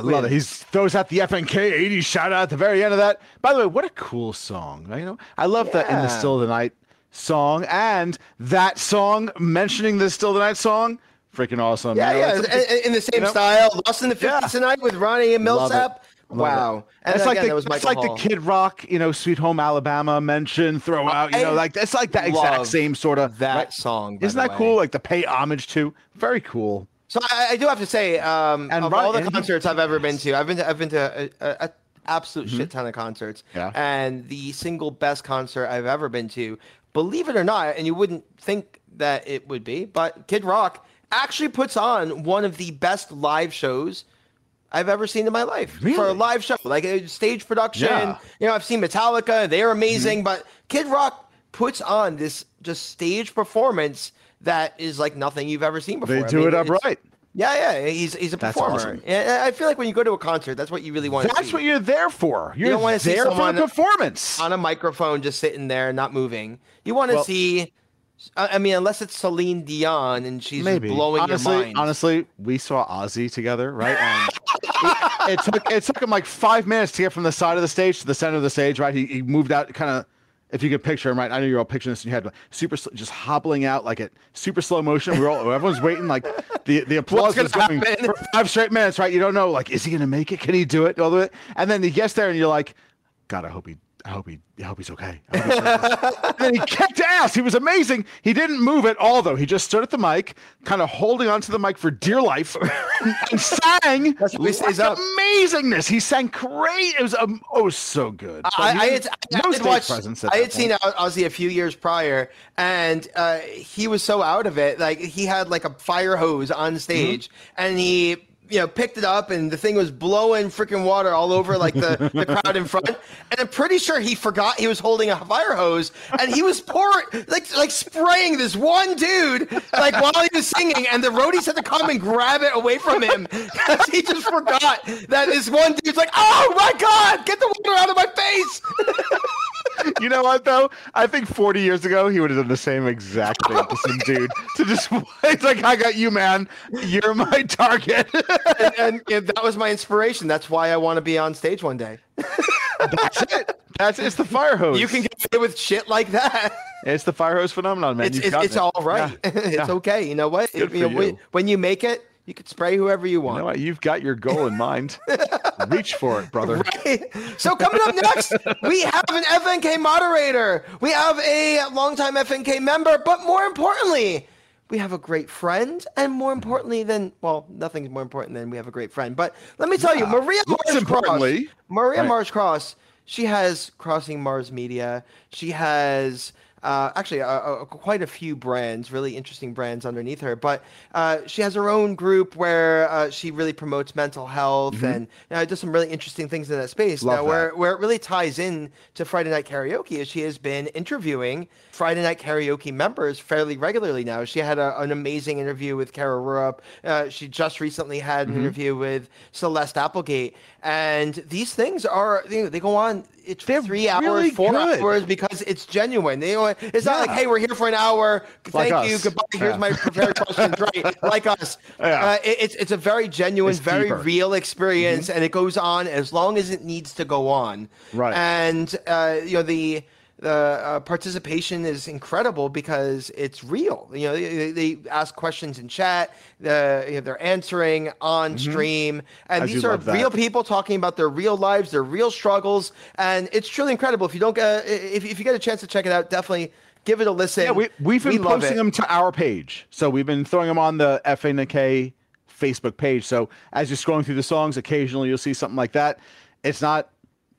I love it. He throws out the FNK 80 shout out at the very end of that. By the way, what a cool song. You know, I love that in the Still of the Night song and that song mentioning the Still of the Night song. Freaking awesome. Yeah, You know, yeah, in, in the same you know? style. Lost in the 50s Yeah. tonight with Ronnie and. Milsap. Wow. it. And again, like the, that like Hall. the Kid Rock, you know, Sweet Home Alabama mention, throw out, you know, like it's like that exact same sort of that right? song, Isn't that way. cool? Like to pay homage to. Very cool. So I, I do have to say, um, And of all the concerts I've ever been to, I've been to, I've been to a, a, absolute shit ton of concerts. Yeah. And the single best concert I've ever been to, believe it or not, and you wouldn't think that it would be, but Kid Rock actually puts on one of the best live shows I've ever seen in my life really? for a live show, like a stage production. Yeah. You know, I've seen Metallica; they're amazing, Mm-hmm. but Kid Rock puts on this just stage performance that is like nothing you've ever seen before. They I do mean, it upright. Yeah, yeah, he's he's a That's performer. awesome. I feel like when you go to a concert, that's what you really want. to see. That's what you're there for. You're don't wanna see there for the performance. on a microphone, just sitting there, not moving. You want to Well- see. I I mean, unless it's Celine Dion and she's Maybe blowing honestly, your mind. honestly, we saw Ozzy together, right? And it, it took it took him like five minutes to get from the side of the stage to the center of the stage, right? He, he moved out, kind of. If you could picture him, right? I know you're all picturing this in your head, but super, sl- just hobbling out like at super slow motion. We're all, everyone's waiting, like the the applause is going happen? for five straight minutes, right? You don't know, like, is he gonna make it? Can he do it? All the way, and then he gets there, and you're like, God, I hope he, I hope he, I hope he's okay. Hope he's okay. and he kicked ass. He was amazing. He didn't move at all, though. He just stood at the mic, kind of holding onto the mic for dear life, and sang. That's what like up. Amazingness. He sang great. It was, um, oh, so good. I, I had, I had watched, I had seen. Ozzy a few years prior, and uh, he was so out of it. Like he had like a fire hose on stage, Mm-hmm. and he you know picked it up, and the thing was blowing freaking water all over like the, the crowd in front. And I'm pretty sure he forgot he was holding a fire hose, and he was pouring like like spraying this one dude like while he was singing, and the roadies had to come and grab it away from him because he just forgot that this one dude's like, oh my god, get the water out of my face. You know what though? I think 40 years ago he would have done the same exact thing to some dude. To just it's like I got you, man. You're my target. and, and, and that was my inspiration. That's why I want to be on stage one day. That's it. That's it's the fire hose. You can get away with shit like that. It's the fire hose phenomenon, man. It's it's, it's it. all right. Yeah. it's Yeah. okay. You know what? Good You know, when- When you make it, you can spray whoever you You want. know what? You've got your goal in mind. Reach for it, brother. Right? So coming up next, we have an FNK moderator. We have a longtime FNK member, but more importantly, we have a great friend. And more mm-hmm. importantly than well, nothing's more important than we have a great friend. But let me tell you, Maria Mars importantly- Cross, Maria Right. Mars Cross, she has Crossing Mars Media. She has uh, actually uh, uh, quite a few brands, really interesting brands underneath her. But uh, she has her own group where uh, she really promotes mental health and you know, does some really interesting things in that space. Mm-hmm. Love now, where that. where it really ties in to Friday Night Karaoke is she has been interviewing Friday Night Karaoke members fairly regularly now. She had a, an amazing interview with Kara Rupp. Uh, she just recently had Mm-hmm. an interview with Celeste Applegate. And these things are, you know, they go on, it's They're three hours, really four good. hours because it's genuine. They it's not like, hey, we're here for an hour. Like Thank you. us. Goodbye. Here's my prepared questions. Right. Like us. Yeah. Uh, it- it's, it's a very genuine, It's very deeper. Mm-hmm. real experience. And it goes on as long as it needs to go on. Right. And, uh, you know, the, the uh, participation is incredible because it's real. You know, they, they ask questions in chat. The, you know, they're answering on stream, and Mm-hmm. I these are real people talking about their real lives, their real struggles, and it's truly incredible. If you don't get, if, if you get a chance to check it out, definitely give it a listen. Yeah, we, we've been We posting them to our page. So we've been throwing them on the FNK Facebook page. So as you're scrolling through the songs, occasionally you'll see something like that. It's not,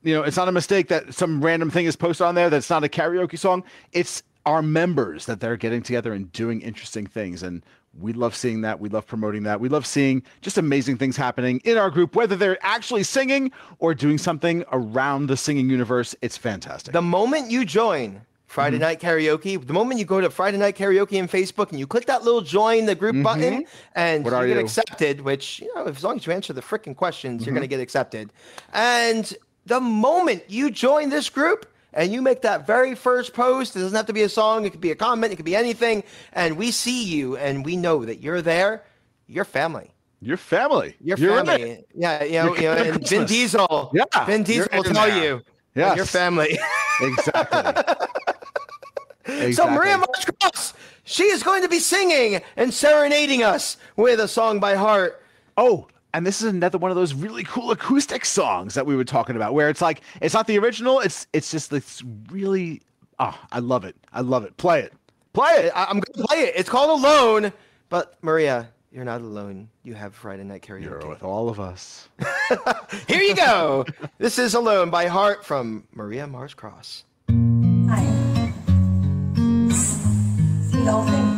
you know, it's not a mistake that some random thing is posted on there that's not a karaoke song. It's our members that they're getting together and doing interesting things. And we love seeing that. We love promoting that. We love seeing just amazing things happening in our group, whether they're actually singing or doing something around the singing universe. It's fantastic. The moment you join Friday mm-hmm. Night Karaoke, the moment you go to Friday Night Karaoke in Facebook and you click that little join the group mm-hmm. button and you get you? accepted, which, you know, as long as you answer the freaking questions, you're mm-hmm. going to get accepted. And the moment you join this group, and you make that very first post, it doesn't have to be a song, it could be a comment, it could be anything, and we see you and we know that you're there, you're family. Your family. Your You're family. Yeah, you know, You're know and Vin Diesel. Yeah, Vin Diesel will tell you. Yes. Your family. Exactly. exactly. So Maria Mars Cross, she is going to be singing and serenading us with a song by heart. Oh, and this is another one of those really cool acoustic songs that we were talking about, where it's like it's not the original. It's it's just this really. Oh, I love it. I love it. Play it. Play it. I- I'm going to play it. It's called Alone, but Maria, you're not alone. You have Friday Night You're with all of us. Here you go. this is Alone by Heart from Maria Mars Cross. Hi. See the whole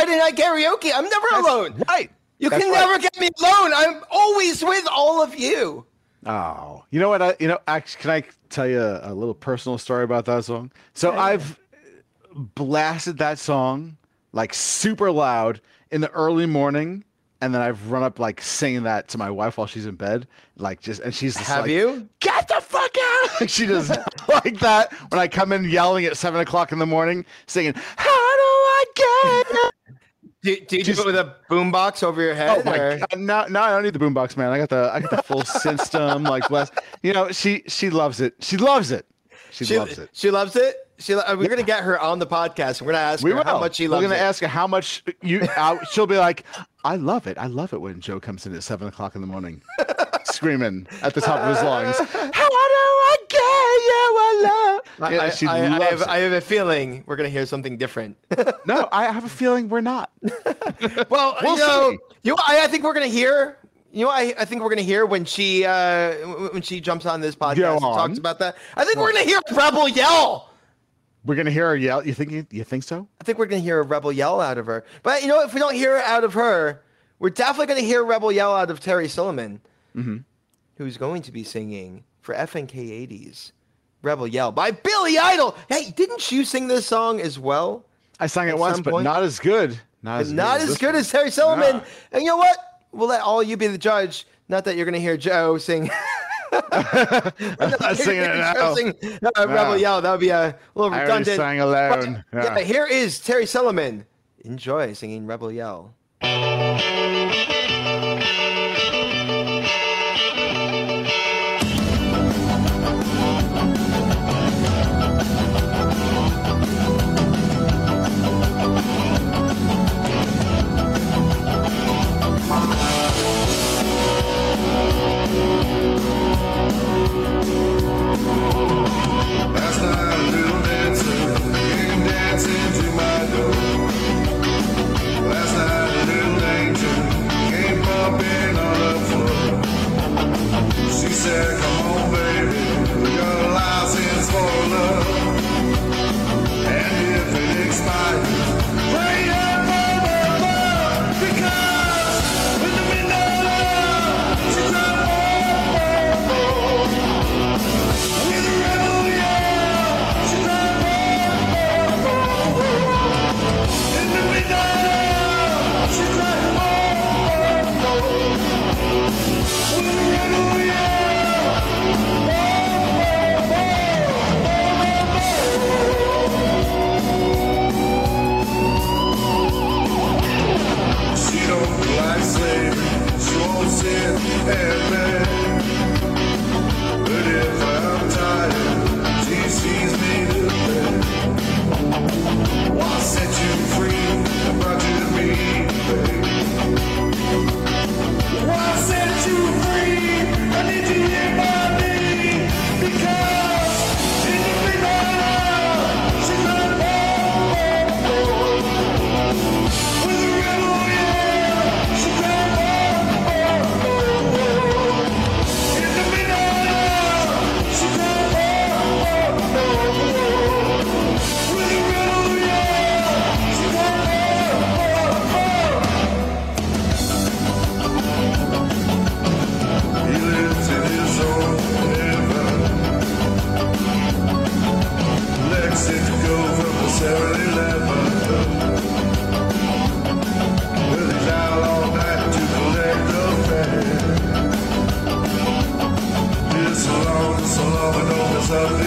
Friday night karaoke. I'm never alone. Right. You That's can right. never get me alone. I'm always with all of you. Oh, you know what? I, you know, actually, can I tell you a, a little personal story about that song? So I've blasted that song like super loud in the early morning, and then I've run up like singing that to my wife while she's in bed, like just, and she's just Have like, you? Get the fuck out! Like she does like that when I come in yelling at seven o'clock in the morning, singing, "How do I get?" Do, do you Just- do it with a boombox over your head? Oh my god! No, no, I don't need the boombox, man. I got the, I got the full system. Like, bless. You know, she, she loves it. She loves it. She, She loves it. She loves it. She. We're gonna get her on the podcast. We're gonna ask We her will. how much she loves. We're gonna it. ask her how much you. Uh, she'll be like, I love it. I love it when Joe comes in at seven o'clock in the morning, screaming at the top of his lungs. How do I get you alone? I, Yeah, I- she I- I have, it. I have a feeling we're gonna hear something different. no, I have a feeling we're not. well, We'll you know, see. you I, I think we're gonna hear. You know, I, I think we're gonna hear when she uh when she jumps on this podcast Go and on. talks about that. I think we're gonna hear Rebel yell. We're gonna hear her yell. You think? You, you think so? I think we're gonna hear a Rebel yell out of her. But you know, if we don't hear it out of her, we're definitely gonna hear Rebel yell out of Terry Silliman, Mm-hmm. who's going to be singing for FNK 80s. Rebel Yell by Billy Idol. Hey, didn't you sing this song as well? I sang it once, but point- not as good. Not as Not good as good as Terry Silliman. Nah. And you know what? We'll let all you be the judge. Not that you're going to hear Joe sing. I'm not singing it now. Sing, uh, Rebel Yell. That would be a little I redundant. sang alone. But, yeah, Yeah. here is Terry Silliman. Enjoy singing Rebel Yell. Sit up.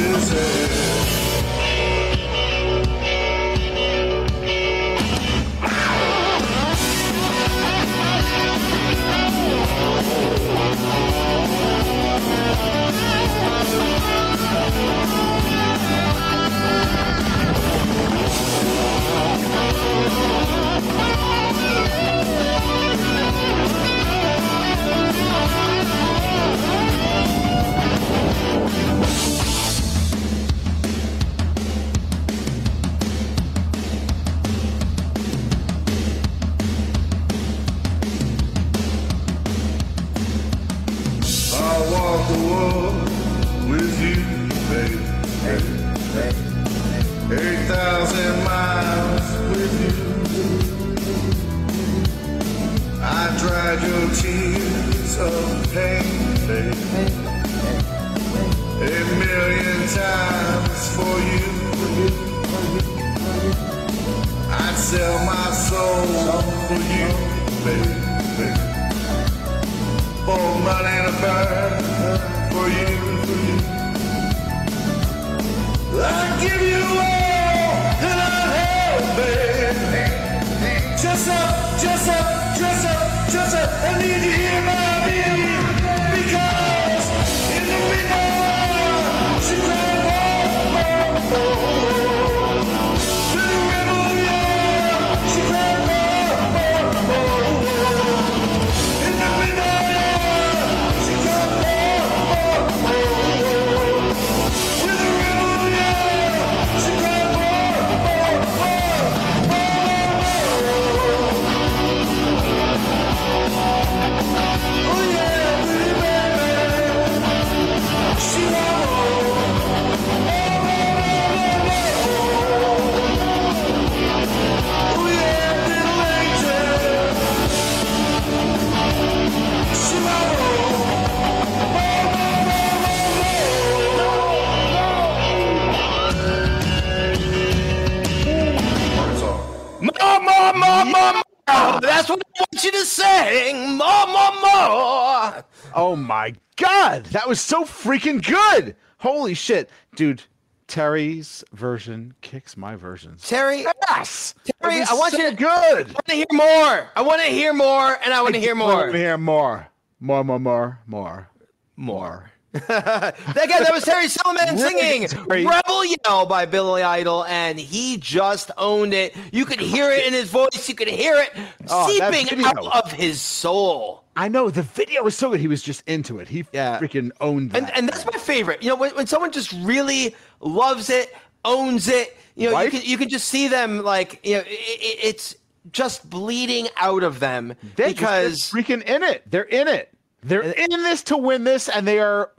Freaking good! Holy shit, dude! Terry's version kicks my version. Terry, Yes, Terry, I want so you to- good. I want to hear more. I want to hear more, and I want to hear more. I want more. to hear more, more, more, more, more, more. Again, that was Terry Silliman singing. Rebel Yell by Billy Idol, and he just owned it. You could hear it in his voice. You could hear it Oh, seeping out of his soul. I know the video was so good. He was just into it. He Yeah. freaking owned that. And, and that's my favorite. You know, when, when someone just really loves it, owns it, you know, you can you can just see them like, you know, it, it, it's just bleeding out of them They're just- because freaking in it. They're in it. They're in this to win this, and they are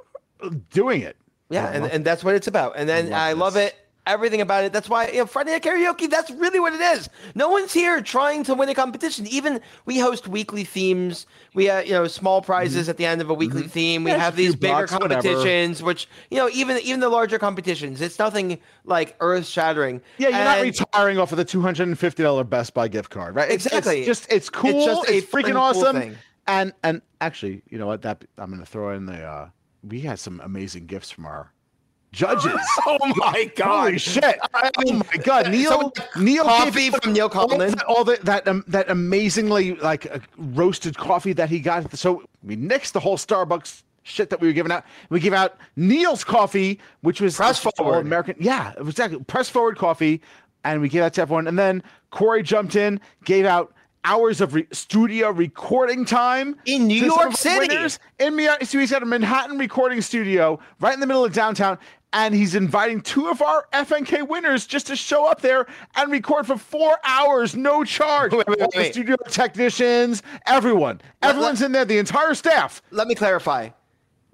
doing it. Yeah, and, and that's what it's about. And then love I love it. Everything about it. That's why you know, Friday Night Karaoke. That's really what it is. No one's here trying to win a competition. Even we host weekly themes. We have you know small prizes at the end of a weekly theme. We Mm-hmm. Yeah, have just a few these bigger whatever. competitions, which you know even even the larger competitions. It's nothing like earth shattering. Yeah, you're not retiring off of the two hundred and fifty dollar Best Buy gift card, right? It's- Exactly. It's just it's cool. It's, just a freaking cool awesome. thing. And and actually, you know what? That I'm gonna throw in the. uh We had some amazing gifts from our judges. Oh my god! Holy shit! oh my god, Neil! Neil coffee gave- from Neil that- All that that um, that amazingly like uh, roasted coffee that he got. So we nixed the whole Starbucks shit that we were giving out. We give out Neil's coffee, which was Press forward. American. Yeah, it was exactly press forward coffee, and we gave that to everyone. And then Corey jumped in, gave out hours of re- studio recording time In New York City. in New York. So he's got a Manhattan recording studio right in the middle of downtown, and he's inviting two of our FNK winners just to show up there and record for four hours, no charge. Wait, wait, wait. studio technicians, everyone, Let- everyone's in there, the entire staff. Let me clarify.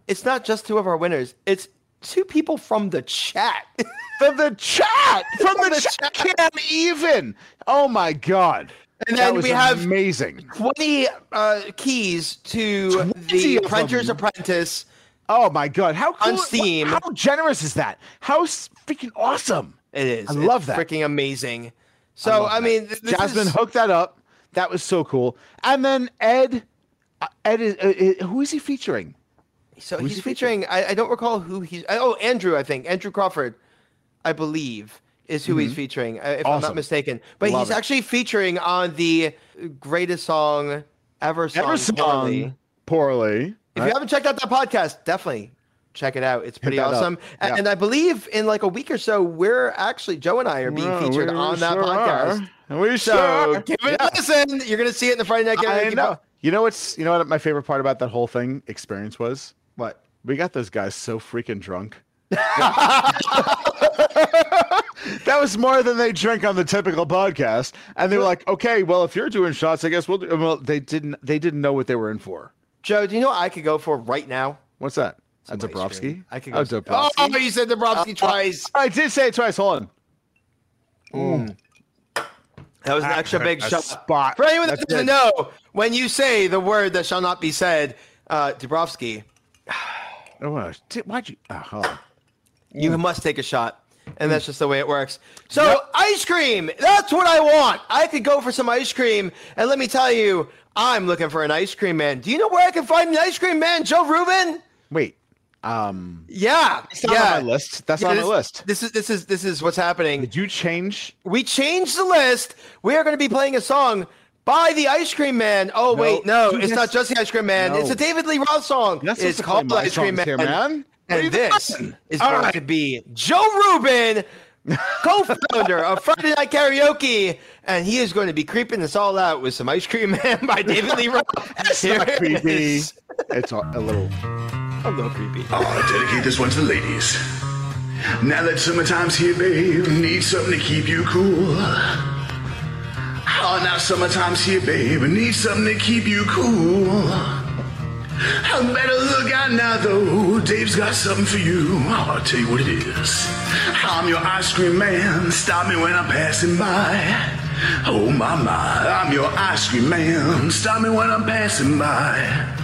It's not just two of our winners. It's two people from the chat. From the chat, from the, the chat, can't even. Oh my god! And That then we have- amazing. 20 uh, keys to 20 the Printer's them. Apprentice. Oh my god! How cool, On Steam. How generous is that? How freaking awesome! It is. I love that. Freaking amazing. So, I, love mean, Jasmine is, hooked that up. That was so cool. And then Ed, uh, Ed is uh, uh, who is he featuring? so who's he's he featuring, I, I don't recall who he's, oh, Andrew, I think. Andrew Crawford, I believe, is who he's featuring, uh, if I'm not Mm-hmm. Mistaken. But Love he's it. actually featuring on the greatest song ever sung. Ever poorly. sung poorly. If you haven't checked out that podcast, definitely check it out. It's pretty awesome. Yeah. And I believe in like a week or so, we're actually Joe and I are being featured we on that sure podcast. are. We So sure. give it Yeah. a listen. You're gonna see it in the Friday Night I Karaoke. know. You know what's you know what my favorite part about that whole thing experience was? What? We got those guys so freaking drunk. That was more than they drink on the typical podcast, and they were like, "Okay, well, if you're doing shots, I guess we'll." Do. Well, they didn't. They didn't know what they were in for. Joe, do you know what I could go for right now? What's that? A some ice Dubrofsky? cream. I could Oh, go. Dubrofsky. Oh, you said Dubrofsky twice. I did say it twice. Hold on. That was an extra big shot. spot. For anyone that That's doesn't good. know, when you say the word that shall not be said, uh, Dubrofsky, Oh, uh, di- why'd you? Oh, hold on. You must take a shot. And that's just the way it works. So, ice cream, that's what I want. I could go for some ice cream. And let me tell you, I'm looking for an ice cream man. Do you know where I can find an ice cream man? Joe Rubin? Wait. Um, Yeah. it's not yeah. on my list. That's Yeah, on this, my list. This is this is this is what's happening. Did you change? We changed the list. We are going to be playing a song by the Ice Cream Man. Oh No, wait, no, it's just- not just the Ice Cream Man. No. It's a David Lee Roth song. Not It's called my Ice Cream Man. here, man. What are you And this doing? is All going right. to be Joe Rubin, co-founder of Friday Night Karaoke, and he is going to be creeping us all out with some Ice Cream Man by David Lee Roth. It's not creepy. is. It's a, a little. A little creepy. Oh, dedicate this one to the ladies. Now that summertime's here, babe, need something to keep you cool. Oh, now summertime's here, babe, need something to keep you cool. I better look out now, though. Dave's got something for you. I'll tell you what it is. I'm your ice cream man. Stop me when I'm passing by. Oh, my, my. I'm your ice cream man. Stop me when I'm passing by.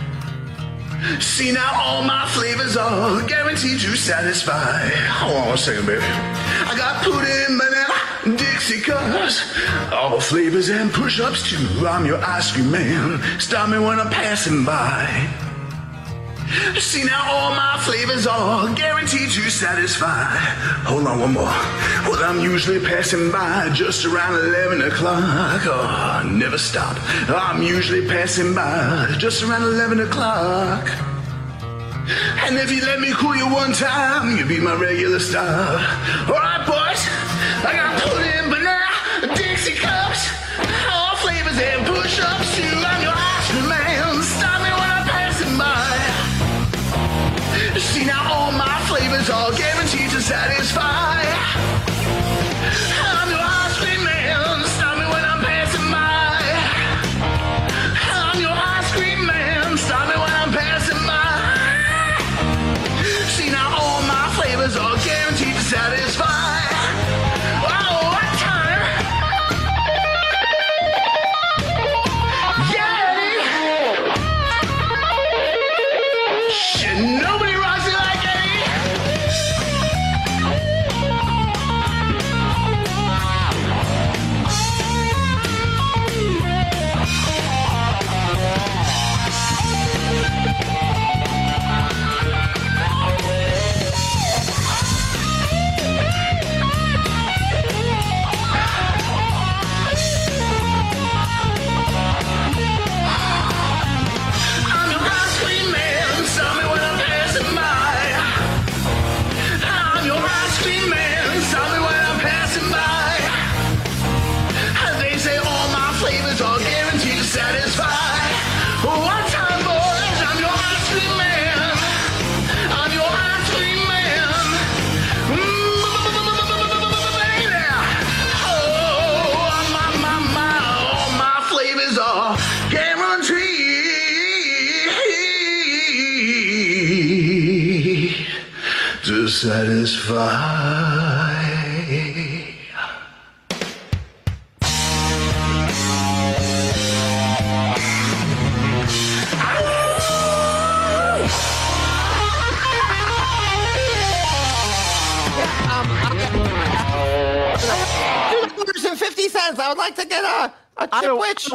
See now all my flavors are guaranteed to satisfy. Hold on a second, baby. I got pudding, banana, Dixie cups, all flavors and push-ups too. I'm your ice cream man. Stop me when I'm passing by. See now all my flavors are guaranteed to satisfy. Hold on one more. Well, I'm usually passing by just around 11 o'clock. Oh, never stop. I'm usually passing by just around 11 o'clock. And if you let me cool you one time, you'll be my regular star. Alright, boys, I got to put banana, are guaranteed to satisfy.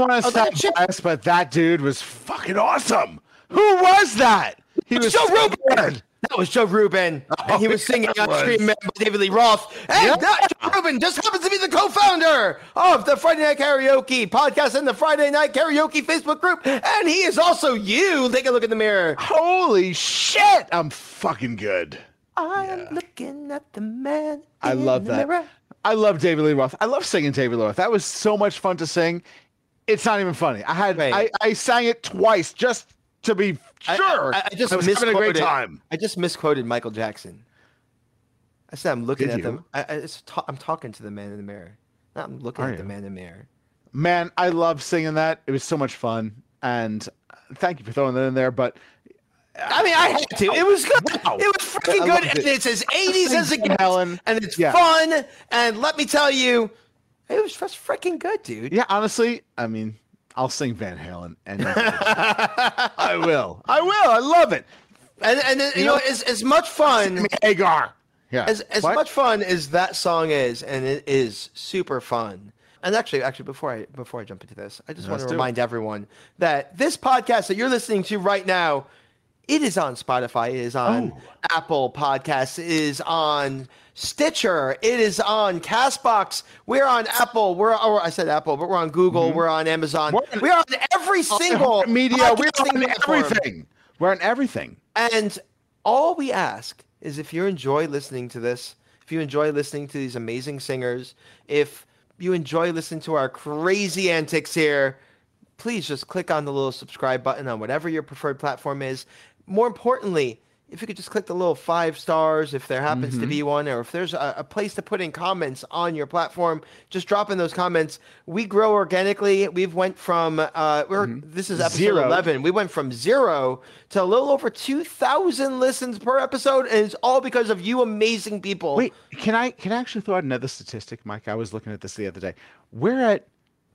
Want oh, to sound biased, but that dude was fucking awesome. Who was that? He was Joe so Rubin. good. That was Joe Rubin, oh, and he Oh, was singing Cream. Man by David Lee Roth. And Yeah. that Joe Rubin just happens to be the co-founder of the Friday Night Karaoke podcast and the Friday Night Karaoke Facebook group. And he is also you. Take a look in the mirror. Holy shit! I'm fucking good. I am looking at the man. I in love the that. mirror. I love David Lee Roth. I love singing David Lee Roth. That was so much fun to sing. It's not even funny. I had Wait. I, I sang it twice just to be sure. I, I just I was having a great misquoted- time. I just misquoted Michael Jackson. I said I'm looking Did at you? them. I, I, it's ta- I'm talking to the man in the mirror. Not I'm looking Are at the man in the mirror. Man, I love singing that. It was so much fun. And uh, thank you for throwing that in there. But I mean, I had to. It was good. Wow. It was freaking good. loved And it's as 80s as it gets. Halen. And it's Yeah. fun. And let me tell you, it was just freaking good, dude. Yeah, honestly, I mean, I'll sing Van Halen, and I will. I will. I love it. And, and you know, as, as much fun. Hagar. Yeah. as as What? much fun as that song is, and it is super fun. And actually, actually, before I before I jump into this, I just want Let's to do it. remind everyone that this podcast that you're listening to right now, it is on Spotify, it is on Oh. Apple Podcasts, it is on Stitcher, it is on Castbox. We're on Apple. We're or I said Apple, but we're on Google. We're on Amazon. Mm-hmm. We're We're on- on, every single media. We're on everything. We're on everything. And all we ask is if you enjoy listening to this, if you enjoy listening to these amazing singers, if you enjoy listening to our crazy antics here, please just click on the little subscribe button on whatever your preferred platform is. More importantly, if you could just click the little five stars, if there happens to be one, or if there's a, a place to put in comments on your platform, just drop in those comments. We grow organically. We've went from uh, we're this is episode Zero. eleven. We went from zero to a little over two thousand listens per episode, and it's all because of you amazing people. Wait, can I can I actually throw out another statistic, Mike? I was looking at this the other day. We're at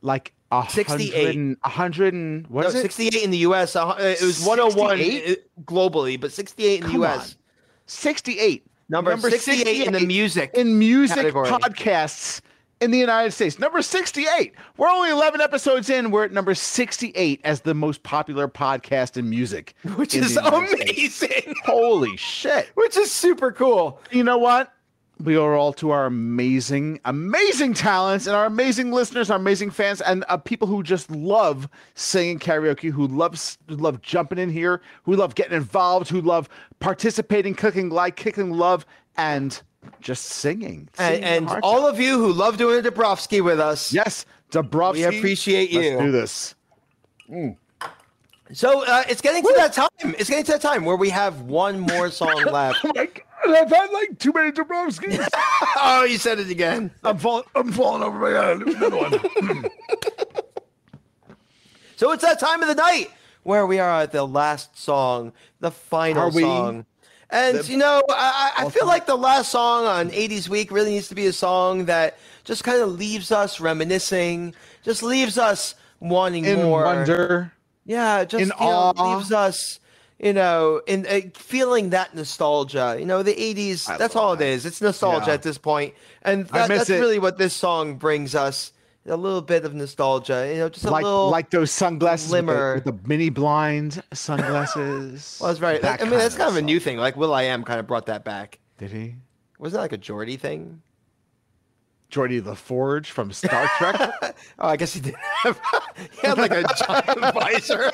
like a 68. hundred and a hundred and what No, is it? 68 in the U.S. uh, It was 101 68? globally, but 68 in the U.S. on. Sixty-eight. Number number 68 in the music in music category. podcasts in the United States. Number 68. We're only 11 episodes in. We're at number 68 as the most popular podcast in music. Which in is amazing. Holy shit. Which is super cool. You know what? We owe it all to our amazing, amazing talents and our amazing listeners, our amazing fans, and uh, people who just love singing karaoke, who love who love jumping in here, who love getting involved, who love participating, clicking like, kicking love, and just singing. And, singing their and all of you who love doing a Dubrofsky with us. yes, Dubrofsky. We appreciate you. Let's do this. So uh, it's getting to that time. It's getting to that time where we have one more song left. Like, I've had like too many Dubrofskys. oh, you said it again. I'm falling. I'm falling over my head. Another one. So it's that time of the night where we are at the last song, the final song. And you know, I, I I feel like the last song on 80s Week really needs to be a song that just kind of leaves us reminiscing, just leaves us wanting In more. wonder. Yeah, just in you know, awe. leaves us, you know, in uh, feeling that nostalgia. You know, the 80s, I that's all it that. is. It's nostalgia Yeah. at this point. And that, that's it. really what this song brings us. A little bit of nostalgia, you know, just a like little like those sunglasses with the, with the mini blind sunglasses. Well, that's right. That I mean, that's kind of a new thing. Like will.i.am kind of brought that back. Did he? Wasn't that like a Geordi thing? Geordi La Forge from Star Trek. Oh, I guess he did. Have, he had like a giant visor.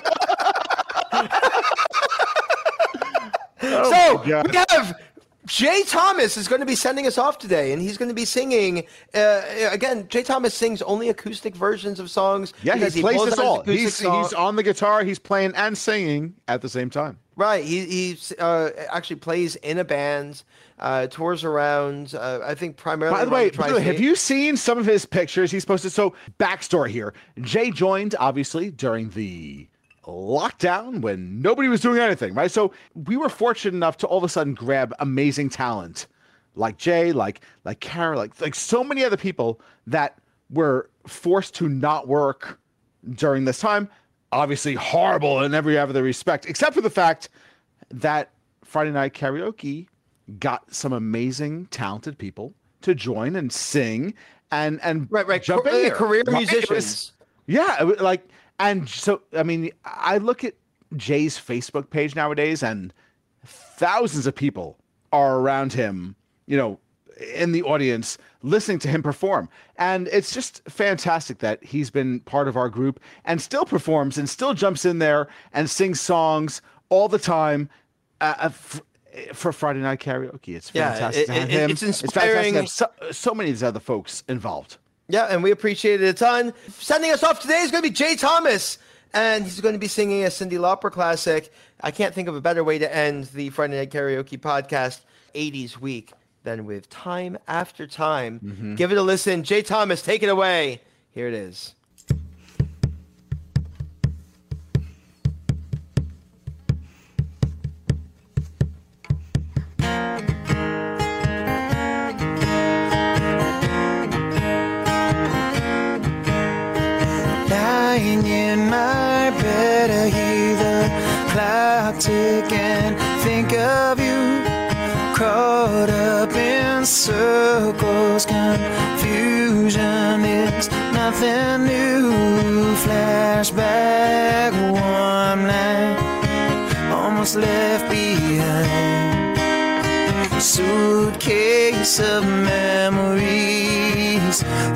So Oh my we have Jay Thomas is going to be sending us off today, and he's going to be singing. Uh, again, Jay Thomas sings only acoustic versions of songs. yeah, because he plays this all. He's song- he's on the guitar. He's playing and singing at the same time. Right. He he uh, actually plays in a band, uh, tours around. Uh, I think primarily. By the way, by the way, have you seen some of his pictures? He's posted. So, backstory here: Jay joined obviously during the lockdown when nobody was doing anything, right? So we were fortunate enough to all of a sudden grab amazing talent like Jay, like like Kara, like like so many other people that were forced to not work during this time. Obviously, horrible in every other respect, except for the fact that Friday Night Karaoke got some amazing, talented people to join and sing and and Right, right. jump Ca- in uh, career Right? It was- musicians. yeah, like and so I mean, I look at Jay's Facebook page nowadays, and thousands of people are around him. You know, in the audience listening to him perform, and it's just fantastic that he's been part of our group and still performs and still jumps in there and sings songs all the time. Uh, uh, f- for Friday Night Karaoke, it's Yeah, fantastic to it- have it- him. it's fantastic to have inspiring. so, so many of these other folks involved. Yeah, and we appreciate it a ton. Sending us off today is going to be Jay Thomas, and he's going to be singing a Cyndi Lauper classic. I can't think of a better way to end the Friday Night Karaoke podcast 80s week than with Time After Time. Mm-hmm. Give it a listen. Jay Thomas, take it away. Here it is. Caught up in circles, confusion is nothing new. Flashback, one night, almost left behind suitcase of memories.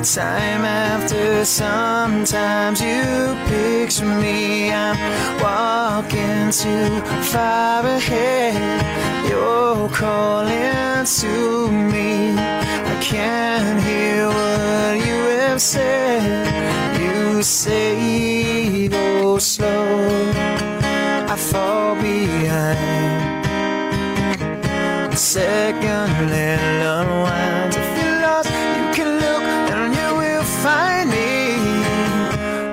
Time after sometimes you picture me. I'm walking too far ahead. You're calling to me. I can't hear what you have said. You say go slow. I fall behind second little unwind.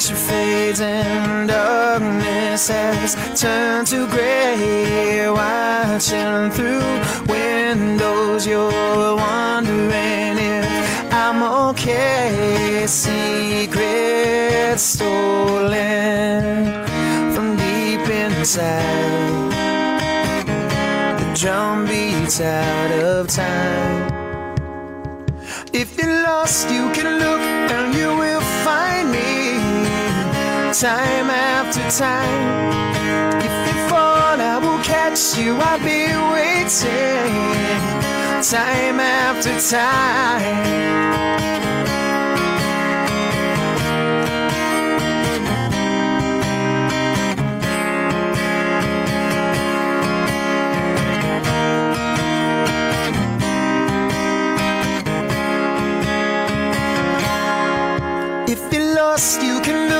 Picture fades and darkness has turned to gray, watching through windows, you're wondering if I'm okay. Secrets stolen from deep inside. The drum beats out of time. If you're lost, you can look Time after time. If you fall, I will catch you. I'll be waiting. Time after time. If you're lost, you can look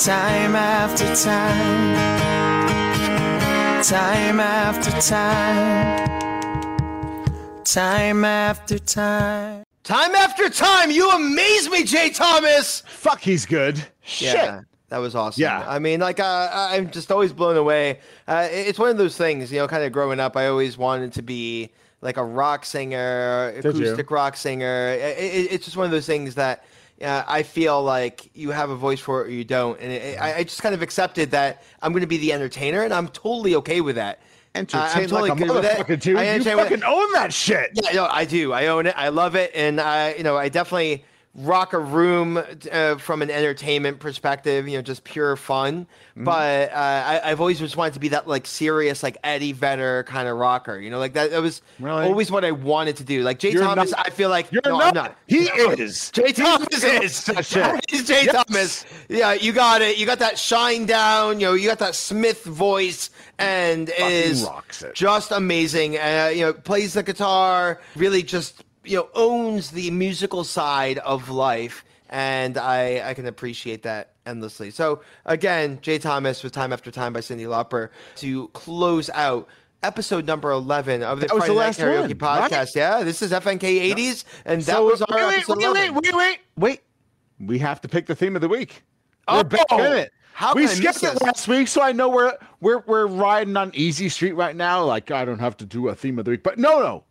Time after time. Time after time. Time after time. Time after time, you amaze me, Jay Thomas. Fuck, he's good. Shit. Yeah, that was awesome. Yeah. I mean, like, uh, I'm just always blown away. Uh, it's one of those things, you know, kind of growing up, I always wanted to be like a rock singer, acoustic rock singer. It, it, it's just one of those things that uh, I feel like you have a voice for it or you don't. And it, I, I just kind of accepted that I'm going to be the entertainer, and I'm totally okay with that. Entertain I'm totally like a good with it. motherfucker, dude. I You entertain with it. fucking own that shit. Yeah, no, I do. I own it. I love it, and I, you know, I definitely rock a room uh, from an entertainment perspective. You know, just pure fun. Mm-hmm. But uh, I, I've always just wanted to be that like serious, like Eddie Vedder kind of rocker. You know, like that. That was Really? always what I wanted to do. Like Jay You're Thomas, not- I feel like You're no, not. I'm not. He is. Jay Thomas is. He's Jay Yes. Thomas. Yeah, you got it. You got that Shinedown. You know, you got that Smith voice, and is just amazing. Uh, you know, plays the guitar, really just you know owns the musical side of life, and I I can appreciate that endlessly. So again, Jay Thomas with "Time After Time" by Cyndi Lauper to close out. Episode number eleven of the That Friday the Night Karaoke one, right? podcast. Yeah, this is FNK '80s, and that So, was our wait, episode wait, 11. wait, wait, wait, wait. We have to pick the theme of the week. We're Oh, back in it. how we skipped it last week, so I know we're we're we're riding on easy street right now. Like I don't have to do a theme of the week, but no, no.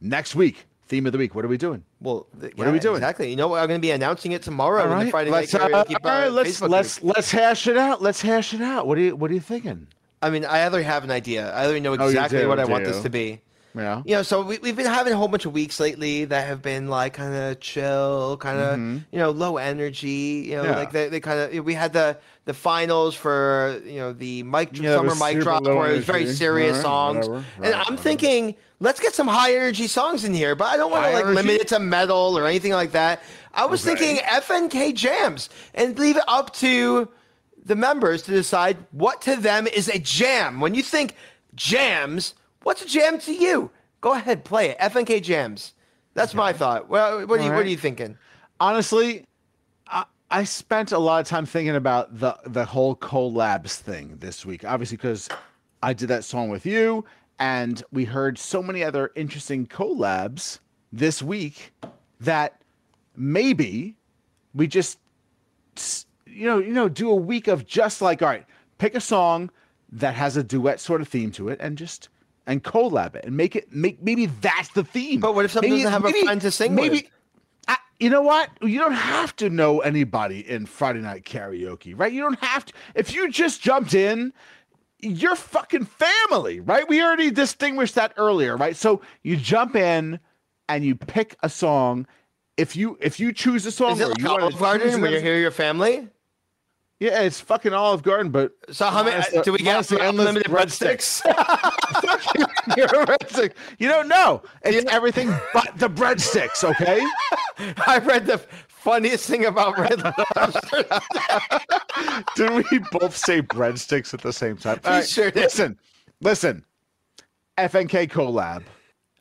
Next week, theme of the week. What are we doing? Well, th- What are we doing? Exactly. You know what? I'm going to be announcing it tomorrow All right, Friday let's uh, Karaoke all right, let's Facebook let's group. let's hash it out. Let's hash it out. What are you What are you thinking? I mean, I already have an idea. I already know Oh, exactly do, what I do want this to be. Yeah. You know, so we, we've been having a whole bunch of weeks lately that have been like kind of chill, kind of you know low energy. You know, Mm-hmm. Yeah. like they, they kind of we had the the finals for you know the mic Yeah, summer mic drop where it was very serious Alright, songs, whatever. and Right, I'm whatever. thinking let's get some high energy songs in here, but I don't want to like energy? limit it to metal or anything like that. I was Okay. thinking FNK jams and leave it up to the members to decide what to them is a jam. When you think jams, what's a jam to you? Go ahead, play it. FNK jams. That's my thought. Well, what are you What are you thinking? honestly, I, I spent a lot of time thinking about the the whole collabs thing this week. Obviously, because I did that song with you, and we heard so many other interesting collabs this week that maybe we just you know you know do a week of just like all right, pick a song that has a duet sort of theme to it, and just and collab it and make it make maybe that's the theme. But what if someone Maybe- doesn't have a maybe- friend to sing maybe, with? I, you know what? You don't have to know anybody in Friday Night Karaoke, right? You don't have to. If you just jumped in, you're fucking family, right? We already distinguished that earlier, right? So you jump in and you pick a song. If you if you choose a song, Is it like you Olive Garden when you hear your family? yeah, it's fucking Olive Garden, but So how many do we get? Unlimited breadsticks. You're a breadstick. You don't know. It's everything but the breadsticks, okay? I read the funniest thing about Red Lobster. Did we both say breadsticks at the same time? All sure did. Listen, listen. FNK collab.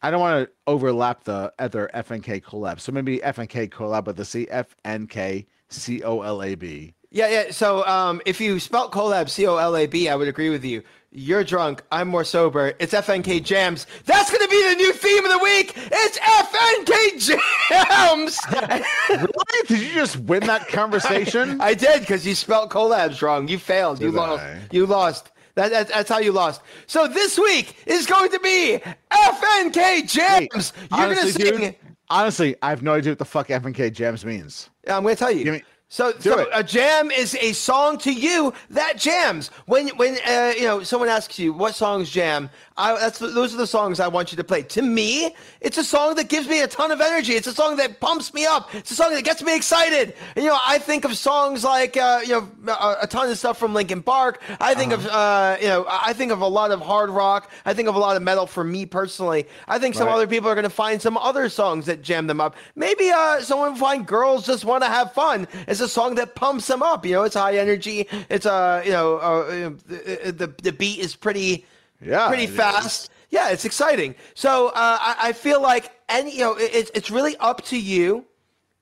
I don't want to overlap the other FNK collab. So maybe FNK collab with the C F N K C O L A B. Yeah, yeah. So um, if you spelt collab C O L A B, I would agree with you. You're drunk. I'm more sober. It's FNK Jams. That's going to be the new theme of the week. It's FNK Jams. Really? Did you just win that conversation? I did because you spelt collabs wrong. You failed. you Did lost. You lost. That, that, that's how you lost. So this week is going to be FNK Jams. You're going to Honestly, sing. dude, honestly, I have no idea what the fuck FNK jams means. I'm going to tell you. Give me- so, so a jam is a song to you that jams. When when uh, you know someone asks you what songs jam, I, that's those are the songs I want you to play. To me, it's a song that gives me a ton of energy. It's a song that pumps me up. It's a song that gets me excited. And you know, I think of songs like uh, you know a, a ton of stuff from Linkin Park. I think of Uh-huh. uh, you know I think of a lot of hard rock. I think of a lot of metal. For me personally, I think some Right. other people are going to find some other songs that jam them up. Maybe uh, someone will find "Girls Just Want to Have Fun" is a song that pumps them up. You know, it's high energy. It's uh, you know, uh, the, the the beat is pretty Yeah, pretty it is. fast. Yeah, it's exciting. So uh, I, I feel like any you know, it, it's it's really up to you.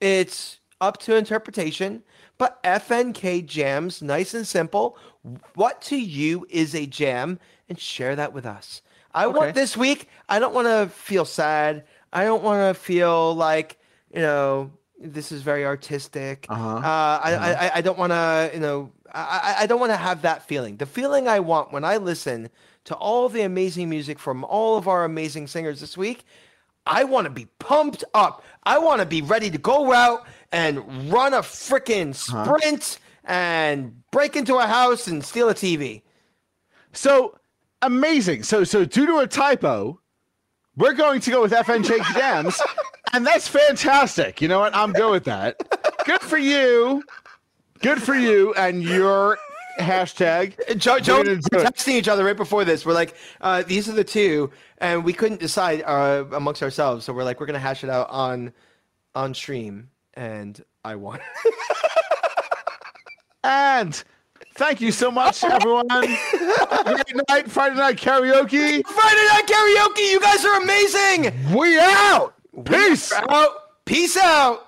It's up to interpretation. But FNK jams, nice and simple. What to you is a jam, and share that with us. I Okay. want this week. I don't want to feel sad. I don't want to feel like you know this is very artistic. Uh-huh. Uh, I, I I don't want to you know I I- don't want to have that feeling. The feeling I want when I listen to all the amazing music from all of our amazing singers this week, I want to be pumped up. I want to be ready to go out and run a freaking sprint and break into a house and steal a TV. So amazing. So so due to a typo, we're going to go with FNJ jams, and that's fantastic. You know what? I'm good with that. Good for you. Good for you and your hashtag. Joe, Joe, We're we gonna do were it. texting each other right before this. We're like, uh, these are the two, and we couldn't decide uh, amongst ourselves. So we're like, we're gonna hash it out on on stream, and I won. And thank you so much, everyone. Great night, Friday night karaoke. Friday night karaoke. You guys are amazing. We out. Peace. Out. Peace out.